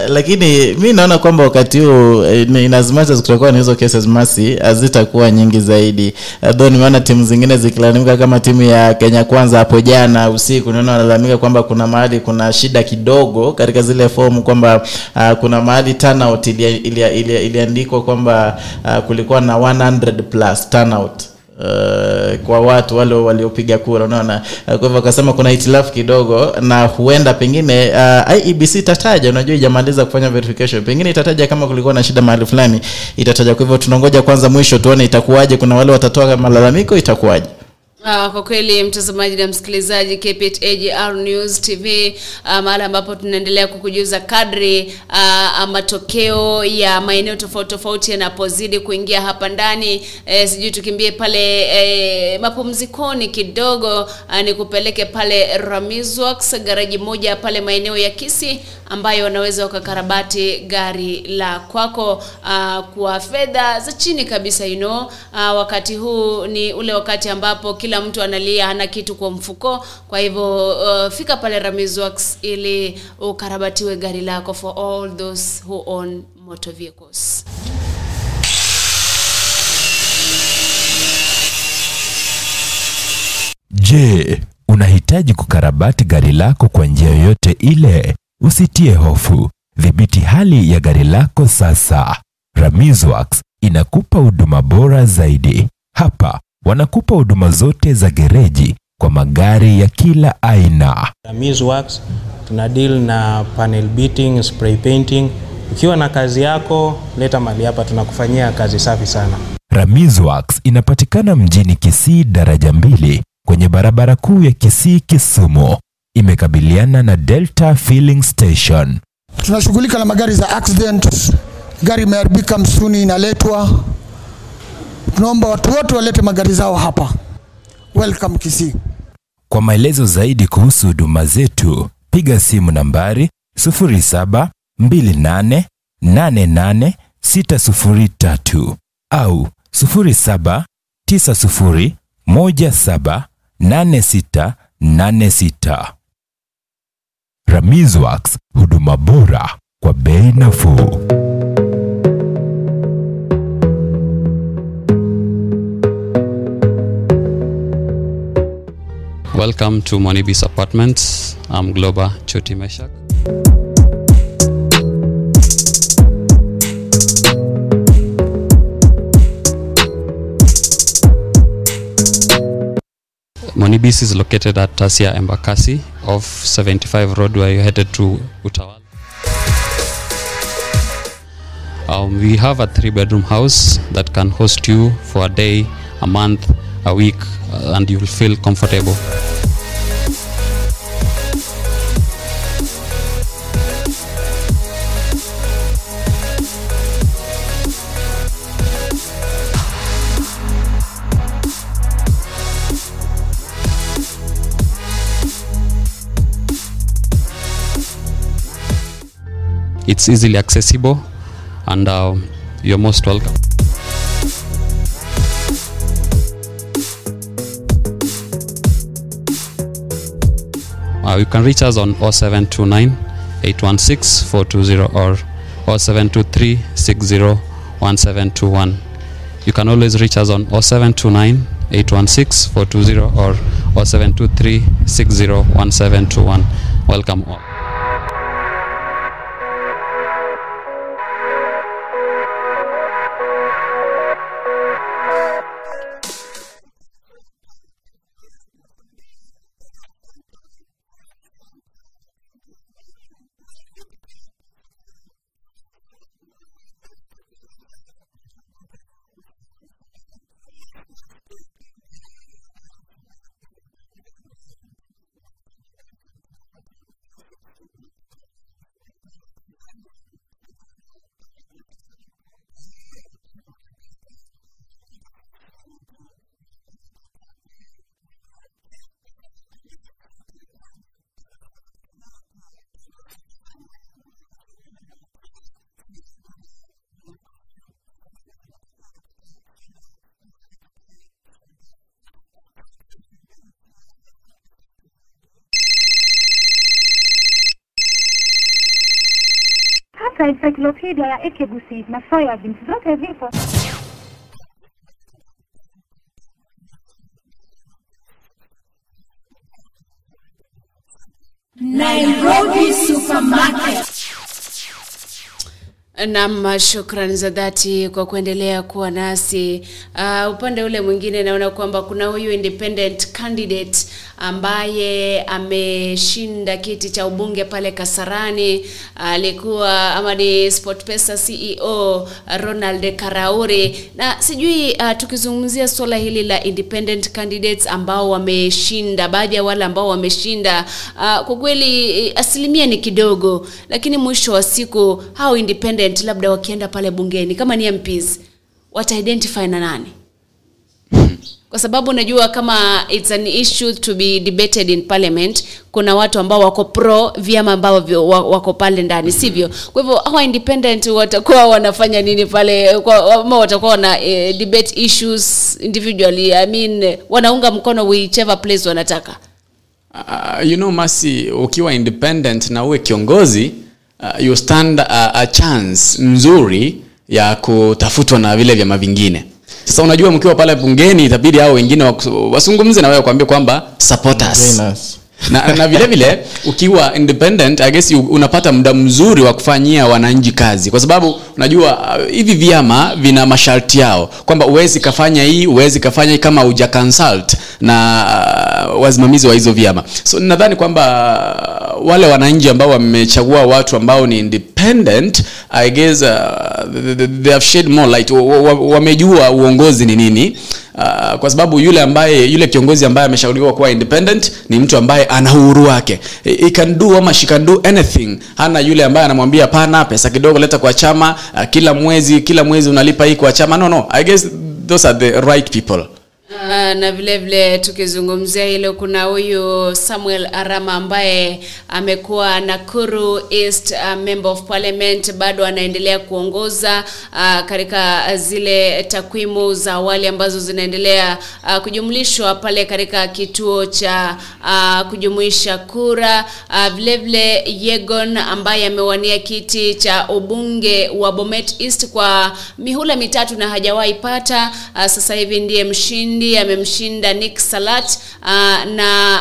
lakini mi naona kwamba wakati huu in as much as kutakuwa na hizo cases masi hazitakuwa nyingi zaidi. Though nimeona timu zingine zikilalamika kama timu ya Kenya Kwanza hapo jana usiku naona wanalalamika kwamba kuna mahali kuna shida kidogo katika zile fomu kwamba uh, kuna mahali turnout iliandikwa ili, ili, ili, ili kwamba uh, kulikuwa na 100 plus turnout Uh, kwa watu wale waliopiga kura unaona? Uh, kwa hivyo akasema kuna hitilafu kidogo na huenda pengine uh, IEBC itataja unajua ijamaliza kufanya verification pengine itataja kama kulikuwa na shida mahali fulani itataja. Kwa hivyo tunangoja kwanza mwisho tuone itakuwaje kuna wale watatoa malalamiko itakuwaje Uh, kwa kweli mtazamaji na msikilizaji KPTAJR News TV uh, mahali ambapo tunaendelea kukujuza kadri uh, matokeo ya maeneo tofauti tofauti yanapozidi kuingia hapa ndani. Eh, sijui tukimbie pale eh, mapumzikoni kidogo uh, nikupeleke pale Ramizwax garaji moja pale maeneo ya Kisi ambayo wanaweza wakakarabati gari la kwako uh, kwa fedha za chini kabisa you know. Uh, wakati huu ni ule wakati ambapo kila kila mtu analia hana kitu kwa mfuko kwa hivyo uh, fika pale Ramiz ili ukarabatiwe gari lako for all those who own motor vehicles Je, unahitaji kukarabati gari lako kwa njia yoyote ile? Usitie hofu. Dhibiti hali ya gari lako sasa. Ramiz inakupa huduma bora zaidi. Hapa wanakupa huduma zote za gereji kwa magari ya kila aina. Ramiz Works tuna deal na panel beating, spray painting. Ukiwa na kazi yako, leta mali hapa, tunakufanyia kazi safi sana. Ramiz Works inapatikana mjini Kisii daraja mbili kwenye barabara kuu ya Kisii Kisumu. Imekabiliana na Delta Filling Station. tunashughulika na magari za accident. Gari imeharibika, msuni inaletwa. Tunaomba watu wote walete magari zao hapa. Welcome Kisii. Kwa maelezo zaidi kuhusu huduma zetu, piga simu nambari 0728886003 au 0790178686. Ramiz Works, huduma bora kwa bei nafuu. Welcome to Monibis Apartments. I'm Globa Choti Meshak. Monibis is located at Tasia Embakasi off 75 Road where you're headed to Utawala. Um, we have a three bedroom house that can host you for a day, a month, a week, uh, and you will feel comfortable. It's easily accessible, and uh, you're most welcome. Uh, you can reach us on 0729 816 420 or 0723 60 1721. You can always reach us on 0729 816 420 or 0723 60 1721. Welcome all. Hata encyclopedia ya Ekebusi na soybeans zote zipo. Nairobi Supermarket. Nam, shukrani za dhati kwa kuendelea kuwa nasi. Uh, upande ule mwingine naona kwamba kuna huyu independent candidate ambaye ameshinda kiti cha ubunge pale Kasarani. Alikuwa ama ni SportPesa CEO Ronald Karauri, na sijui uh, tukizungumzia suala hili la independent candidates ambao wameshinda, baadhi ya wale ambao wameshinda uh, kwa kweli eh, asilimia ni kidogo, lakini mwisho wa siku hao independent labda wakienda pale bungeni kama ni MPs wata na nani? Kwa sababu najua kama it's an issue to be debated in parliament kuna watu ambao wako pro vyama ambavyo wako pale ndani sivyo? Kwa hivyo hawa independent watakuwa wanafanya nini pale? Ama watakuwa wana eh, debate issues individually. I mean wanaunga mkono whichever place wanataka. Uh, you know masi ukiwa independent na uwe kiongozi uh, you stand a, a chance nzuri ya kutafutwa na vile vyama vingine sasa unajua mkiwa pale bungeni itabidi hao wengine wazungumze wasungumze na wewe kuambia kwamba support us. Na, na vile vile ukiwa independent I guess you, unapata muda mzuri wa kufanyia wananchi kazi. Kwa sababu unajua uh, hivi vyama vina masharti yao. Kwamba uwezi kafanya hii uwezi kafanya hii kama uja consult na uh, wasimamizi wa hizo vyama. So nadhani kwamba uh, wale wananchi ambao wamechagua watu ambao ni independent I guess uh, they, have shed more light. Wa- wa- wa- wamejua uongozi ni nini Uh, kwa sababu yule ambaye yule kiongozi ambaye ameshauriwa kuwa independent ni mtu ambaye ana uhuru wake. He can do ama she can do anything. Hana yule ambaye anamwambia pana pesa kidogo leta kwa chama uh, kila mwezi kila mwezi unalipa hii kwa chama. No no i guess those are the right people Uh, na vile vile tukizungumzia hilo kuna huyu Samuel Arama ambaye amekuwa Nakuru East uh, Member of Parliament bado anaendelea kuongoza uh, katika zile takwimu za awali ambazo zinaendelea uh, kujumlishwa pale katika kituo cha uh, kujumuisha kura. Uh, vile vile Yegon ambaye amewania kiti cha ubunge wa Bomet East kwa mihula mitatu na hajawahi pata. Uh, sasa hivi ndiye mshindi amemshinda Nick Salat uh, na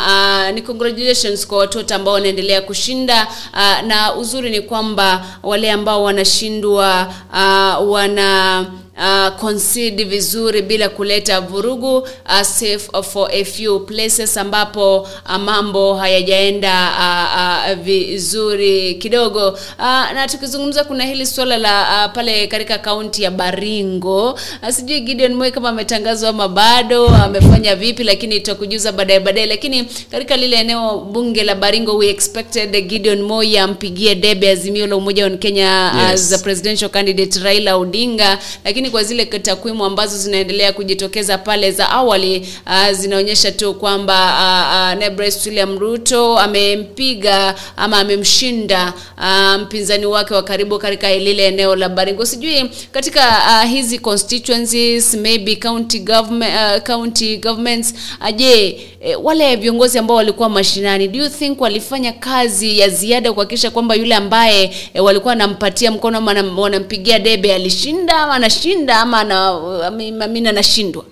uh, ni congratulations kwa watoto ambao wanaendelea kushinda. Uh, na uzuri ni kwamba wale ambao wanashindwa uh, wana uh, concede vizuri bila kuleta vurugu uh, safe for a few places ambapo uh, mambo hayajaenda uh, uh, vizuri kidogo uh, na tukizungumza kuna hili suala la uh, pale katika kaunti ya Baringo uh, sijui Gideon Moi kama ametangazwa ama bado amefanya vipi lakini tutakujuza baadaye baadaye lakini katika lile eneo bunge la Baringo we expected Gideon Moi ampigie debe azimio la umoja wa Kenya Yes. as a presidential candidate Raila Odinga lakini kwa zile takwimu ambazo zinaendelea kujitokeza pale za awali uh, zinaonyesha tu kwamba uh, uh, naibu William Ruto amempiga ama amemshinda uh, mpinzani wake wa karibu katika lile eneo la Baringo. Sijui katika uh, hizi constituencies maybe county government, uh, county governments uh, je, eh, wale viongozi ambao walikuwa mashinani do you think walifanya kazi ya ziada kuhakikisha kwamba yule ambaye e, walikuwa wanampatia mkono ama wanampigia debe alishinda ama anashinda ama ana- anashindwa?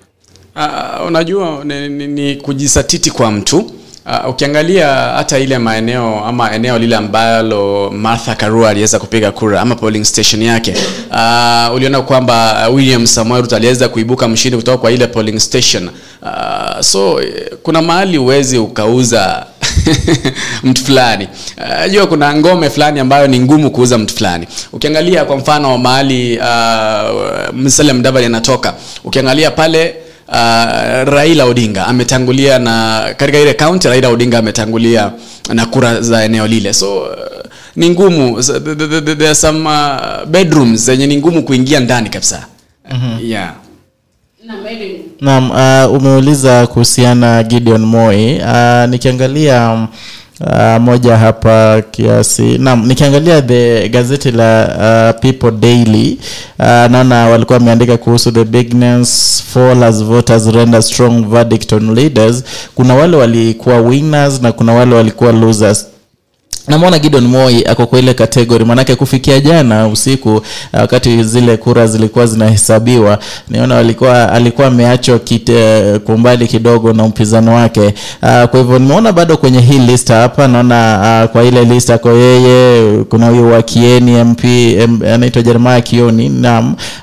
Uh, unajua ni, ni, ni kujisatiti kwa mtu uh, ukiangalia hata ile maeneo ama eneo lile ambalo Martha Karua aliweza kupiga kura ama polling station yake uh, uliona kwamba uh, William Samoei aliweza kuibuka mshindi kutoka kwa ile polling station. Uh, so eh, kuna mahali uwezi ukauza *laughs* mtu fulani. Uh, kuna ngome fulani ambayo ni ngumu kuuza mtu fulani. Ukiangalia kwa mfano mahali uh, Musalia anatoka ukiangalia pale uh, Raila Odinga ametangulia na katika ile kaunti Raila Odinga ametangulia na kura za eneo lile so uh, ni ngumu there are some uh, bedrooms zenye ni ngumu kuingia ndani kabisa Mhm. yeah Naam, uh, umeuliza kuhusiana Gideon Moi. Uh, nikiangalia um, uh, moja hapa kiasi. Naam, nikiangalia the gazeti la uh, People Daily uh, naona walikuwa wameandika kuhusu the bigness fall as voters render strong verdict on leaders. Kuna wale walikuwa winners na kuna wale walikuwa losers namwona Gideon Moi ako kwa ile kategori, maanake kufikia jana usiku uh, wakati zile kura zilikuwa zinahesabiwa, niona alikuwa alikuwa ameachwa kwa umbali kidogo na mpinzani wake. Uh, kwa hivyo nimeona bado kwenye hii list hapa, naona uh, kwa ile list ako yeye, kuna huyo wa MP anaitwa Jeremiah Kioni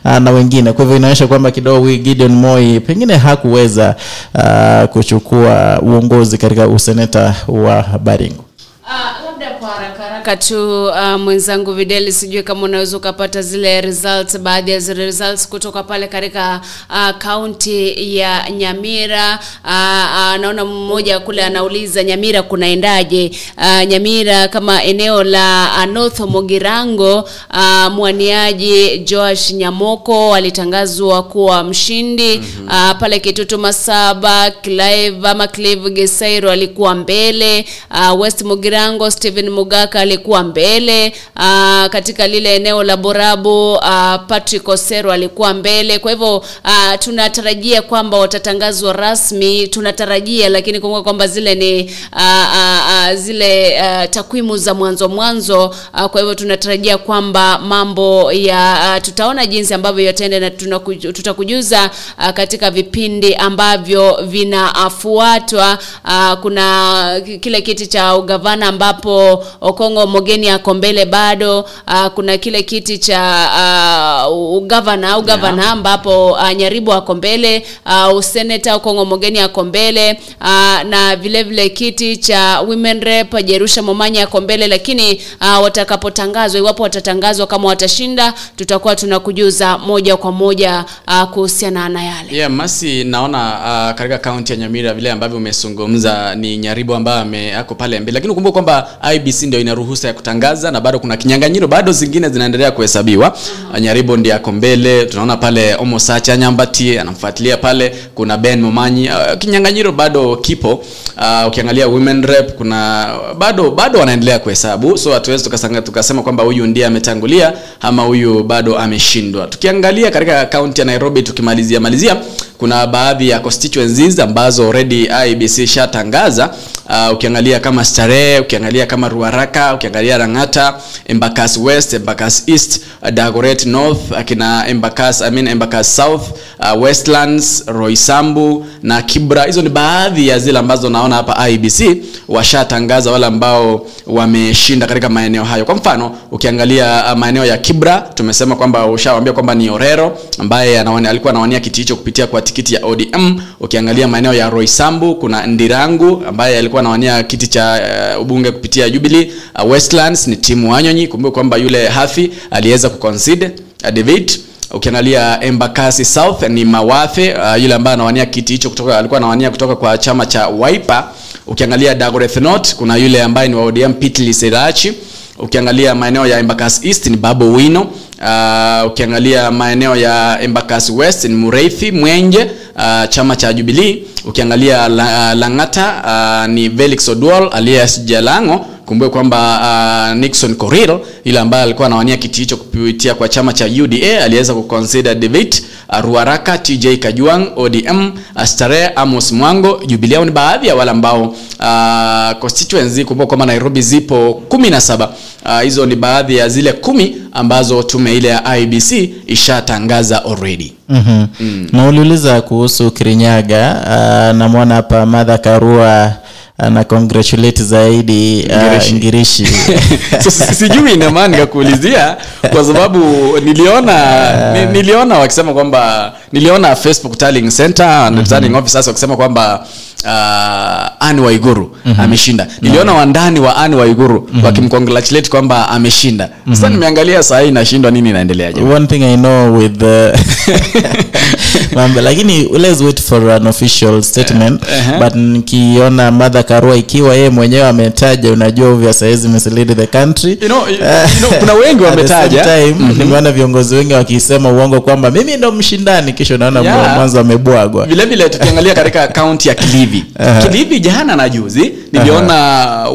uh, na wengine. Kwa hivyo inaonyesha kwamba kidogo huyu Gideon Moi pengine hakuweza uh, kuchukua uongozi katika useneta wa Baringo. Uh, labda kwa haraka tu uh, mwenzangu Videli, sijui kama unaweza ukapata zile results, baadhi ya zile results kutoka pale katika kaunti uh, ya Nyamira. Uh, uh, naona mmoja kule anauliza Nyamira kunaendaje? Uh, Nyamira kama eneo la uh, North Mogirango, uh, mwaniaji Joash Nyamoko alitangazwa kuwa mshindi mm-hmm. uh, pale Kitutu Masaba, Clive ama Clive Gesairo alikuwa mbele uh, West Mogirango Stephen Mugaka alikuwa mbele uh, katika lile eneo la Borabu uh, Patrick Osero alikuwa mbele. Kwa hivyo uh, tunatarajia kwamba watatangazwa rasmi, tunatarajia lakini kumbuka kwamba zile ni uh, uh, zile takwimu za mwanzo mwanzo kwa hivyo tunatarajia kwamba mambo ya uh, tutaona jinsi ambavyo yataenda na tutakujuza uh, katika vipindi ambavyo vinafuatwa. Kuna kile kiti cha ugavana ambapo Okongo Mogeni ako mbele bado. Uh, kuna kile kiti cha uh, ugavana ugavana yeah. ambapo uh, Nyaribu ako mbele, uh, useneta Okongo Mogeni ako mbele uh, na vile vile kiti cha women rep Jerusha Momanya ako mbele, lakini uh, watakapotangazwa, iwapo watatangazwa kama watashinda, tutakuwa tunakujuza moja kwa moja uh, kuhusiana na yale. Yeah, Masi, naona uh, katika kaunti ya Nyamira vile ambavyo umezungumza ni Nyaribu ambaye ako pale mbele, lakini ukumbuke kwamba IBC ndio ina ruhusa ya kutangaza na bado kuna kinyang'anyiro, bado zingine zinaendelea kuhesabiwa. Uh, Nyaribo ndiye ako mbele, tunaona pale Omo Nyambati anamfuatilia pale, kuna Ben Momanyi. Uh, kinyang'anyiro bado kipo. Uh, ukiangalia women rep kuna bado bado wanaendelea kuhesabu, so hatuwezi tukasema kwamba huyu ndiye ametangulia ama huyu bado ameshindwa. Tukiangalia katika kaunti ya Nairobi tukimalizia malizia kuna baadhi ya constituencies ambazo already IBC ishatangaza. Uh, ukiangalia kama Starehe, ukiangalia kama Ruaraka, ukiangalia Lang'ata, Embakasi West, Embakasi East, uh, Dagoret North, akina Embakasi, I mean Embakasi South, uh, Westlands, Roysambu na Kibra. Hizo ni baadhi ya zile ambazo naona hapa IBC washatangaza wale ambao wameshinda katika maeneo hayo. Kwa mfano, ukiangalia uh, maeneo ya Kibra tumesema kwamba ushawaambia kwamba ni Orero ambaye anawania, alikuwa anawania kiti hicho kupitia kwa tikiti ya ODM. Ukiangalia maeneo ya Roysambu kuna Ndirangu ambaye alikuwa anawania kiti cha uh, ubunge kupitia Jubilee. Uh, Westlands ni Timu Wanyonyi, kumbuka kwamba yule Hafi aliweza kuconcede uh, ukiangalia Embakasi South ni Mawafe uh, yule ambaye anawania kiti hicho kutoka alikuwa anawania kutoka kwa chama cha Wiper. Ukiangalia Dagoreth North kuna yule ambaye ni wa ODM. Ukiangalia maeneo ya Embakasi East ni Babo Wino. Uh, ukiangalia maeneo ya Embakasi West ni Mureithi Mwenje uh, chama cha Jubilee. Ukiangalia la, uh, Lang'ata uh, ni Felix Oduol alias kumbuke kwamba uh, Nixon coril ile ambaye alikuwa anawania kiti hicho kupitia kwa chama cha UDA aliweza kuconsider David uh, Ruaraka, TJ kajuang ODM, astare Amos Mwango, jubiliao ni baadhi ya wale ambao uh, constituency. Kumbuka kwamba Nairobi zipo 17 uh, hizo ni baadhi ya zile kumi ambazo tume ile ya IBC ishatangaza already. Mm-hmm. mm. na uliuliza kuhusu kirinyaga uh, namwona hapa madha karua ana congratulate zaidi uh, Ngirishi. *laughs* so, sijui ina maana nikakuulizia kwa sababu niliona ni, niliona wakisema kwamba niliona Facebook Tallying Center and returning sasa wakisema kwamba uh, ani Waiguru ameshinda. Niliona wandani wa ani Waiguru wakimcongratulate kwamba ameshinda. Sasa nimeangalia saa hii inashindwa nini inaendeleaje? one thing i know with the *laughs* mambo lakini let's wait for an official statement Uh-huh. but nikiona madha karua ikiwa yeye mwenyewe ametaja unajua uvya sahizi mislead the country You know, you, you know, kuna wengi *laughs* wametaja mm-hmm. nimeona viongozi wengi wakisema uongo kwamba mimi ndo mshindani kisha unaona Yeah. mwanzo amebwagwa vile vile tukiangalia katika *laughs* kaunti ya Kilivi Aha. Kilivi jana na juzi niliona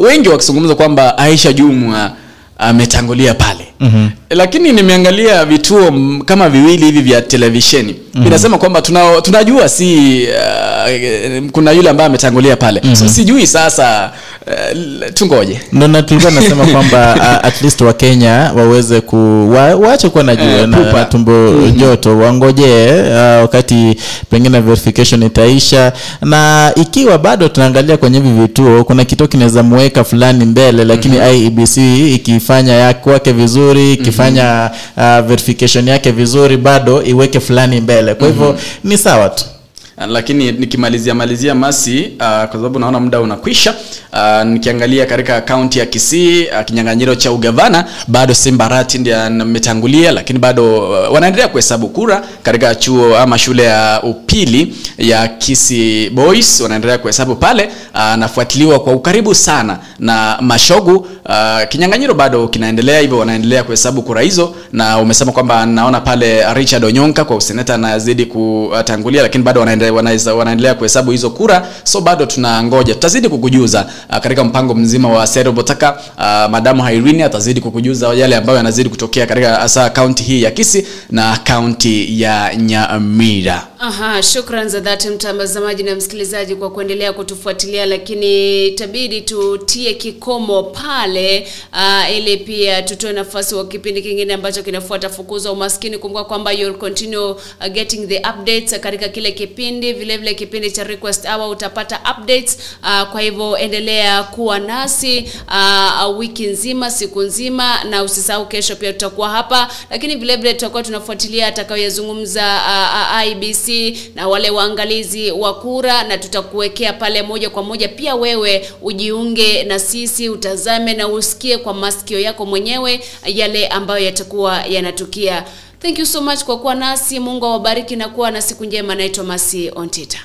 wengi wakizungumza kwamba Aisha Jumwa ametangulia pale. Mhm. lakini nimeangalia vituo kama viwili hivi vya televisheni. Inasema kwamba tuna, tunajua si uh, kuna yule ambaye ametangulia pale. So, sijui sasa uh, tungoje. Na tulikuwa nasema *laughs* kwamba uh, at least wakenya waweze ku wa, waache kuwa na jua Eh, na pupa. tumbo joto wangojee uh, wakati pengine verification itaisha. Na ikiwa bado tunaangalia kwenye hivi vituo kuna kituo kinaweza muweka fulani mbele lakini IEBC ikifanya ya kwake vizuri ikifanya uh, verification yake vizuri bado iweke fulani mbele. Kwa hivyo ni sawa tu. uh, lakini nikimalizia malizia masi uh, kwa sababu naona muda unakwisha uh, nikiangalia katika kaunti ya kisii uh, kinyang'anyiro cha ugavana bado simbarati ndiye ametangulia lakini bado uh, wanaendelea kuhesabu kura katika chuo ama shule ya upili ya kisi boys wanaendelea kuhesabu pale anafuatiliwa kwa ukaribu sana na mashogu. Uh, kinyang'anyiro bado kinaendelea hivyo wanaendelea kuhesabu kura hizo na umesema kwamba naona pale richard onyonka kwa useneta anazidi kutangulia lakini bado wanaendelea, wanaendelea, wanaendelea kuhesabu hizo kura. So bado tunangoja. Tutazidi kukujuza uh, katika mpango mzima wa sero botaka uh, madamu hairini atazidi kukujuza yale ambayo yanazidi kutokea katika hasa kaunti hii ya kisi na kaunti ya nyamira. Aha, shukran za dhati mtazamaji na msikilizaji kwa kuendelea kutufuatilia, lakini itabidi tutie kikomo pale uh, ili pia tutoe nafasi wa kipindi kingine ambacho kinafuata. Fukuza umaskini. Kumbuka kwamba you'll continue getting the updates katika kile kipindi, vile vile kipindi cha request hour utapata updates uh, kwa hivyo endelea kuwa nasi uh, wiki nzima, siku nzima, na usisahau kesho pia tutakuwa hapa, lakini vile vile tutakuwa tunafuatilia atakayoyazungumza uh, uh, IBC na wale waangalizi wa kura, na tutakuwekea pale moja kwa moja. Pia wewe ujiunge na sisi, utazame na usikie kwa masikio yako mwenyewe yale ambayo yatakuwa yanatukia. Thank you so much kwa kuwa nasi. Mungu awabariki na kuwa na siku njema. Naitwa Masi Ontita.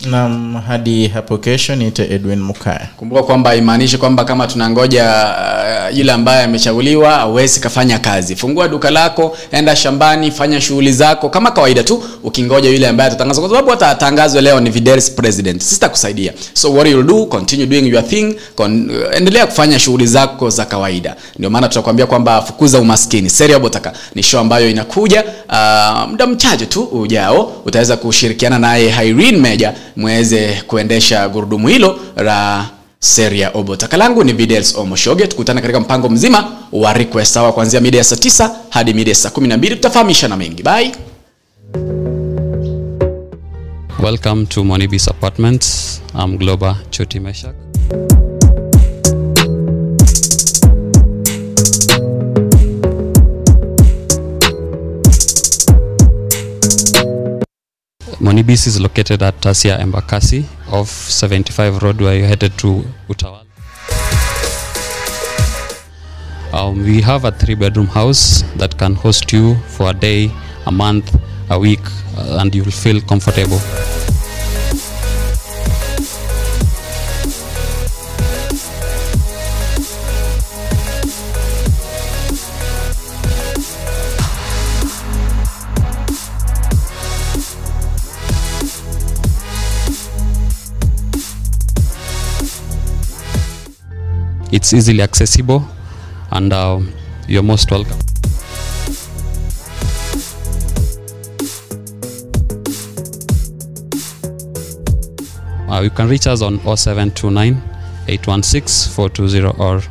Nam hadi hapo kesho niite edwin mukaya kumbuka kwamba imaanishe kwamba kama tunangoja uh, yule ambaye amechaguliwa awezi kafanya kazi. Fungua duka lako enda shambani fanya shughuli zako. Kama kawaida tu ukingoja yule ambaye atatangaza kwa sababu hata leo ni Videres president. Sitakusaidia. So what you'll do continue doing your thing con, uh, endelea kufanya shughuli zako za kawaida. Ndio maana tutakwambia kwamba fukuza umaskini. Seria botaka ni show ambayo inakuja uh, muda mchache tu ujao utaweza kushirikiana naye Irene Meja mweze kuendesha gurudumu hilo la seria obotaka langu ni Videls Omoshoge tukutane katika mpango mzima wa request hawa kuanzia mida ya saa 9 hadi mida ya saa 12 tutafahamisha na mengi. Bye. Welcome to Monibis Apartments. I'm Globa Meshak. Monibis is located at Tasia Embakasi off 75 Road where you're headed to Utawala. Um, we have a three bedroom house that can host you for a day, a month, a week, uh, and you'll feel comfortable. It's easily accessible, and uh, you're most welcome. Uh, you can reach us on 0729 816 420 or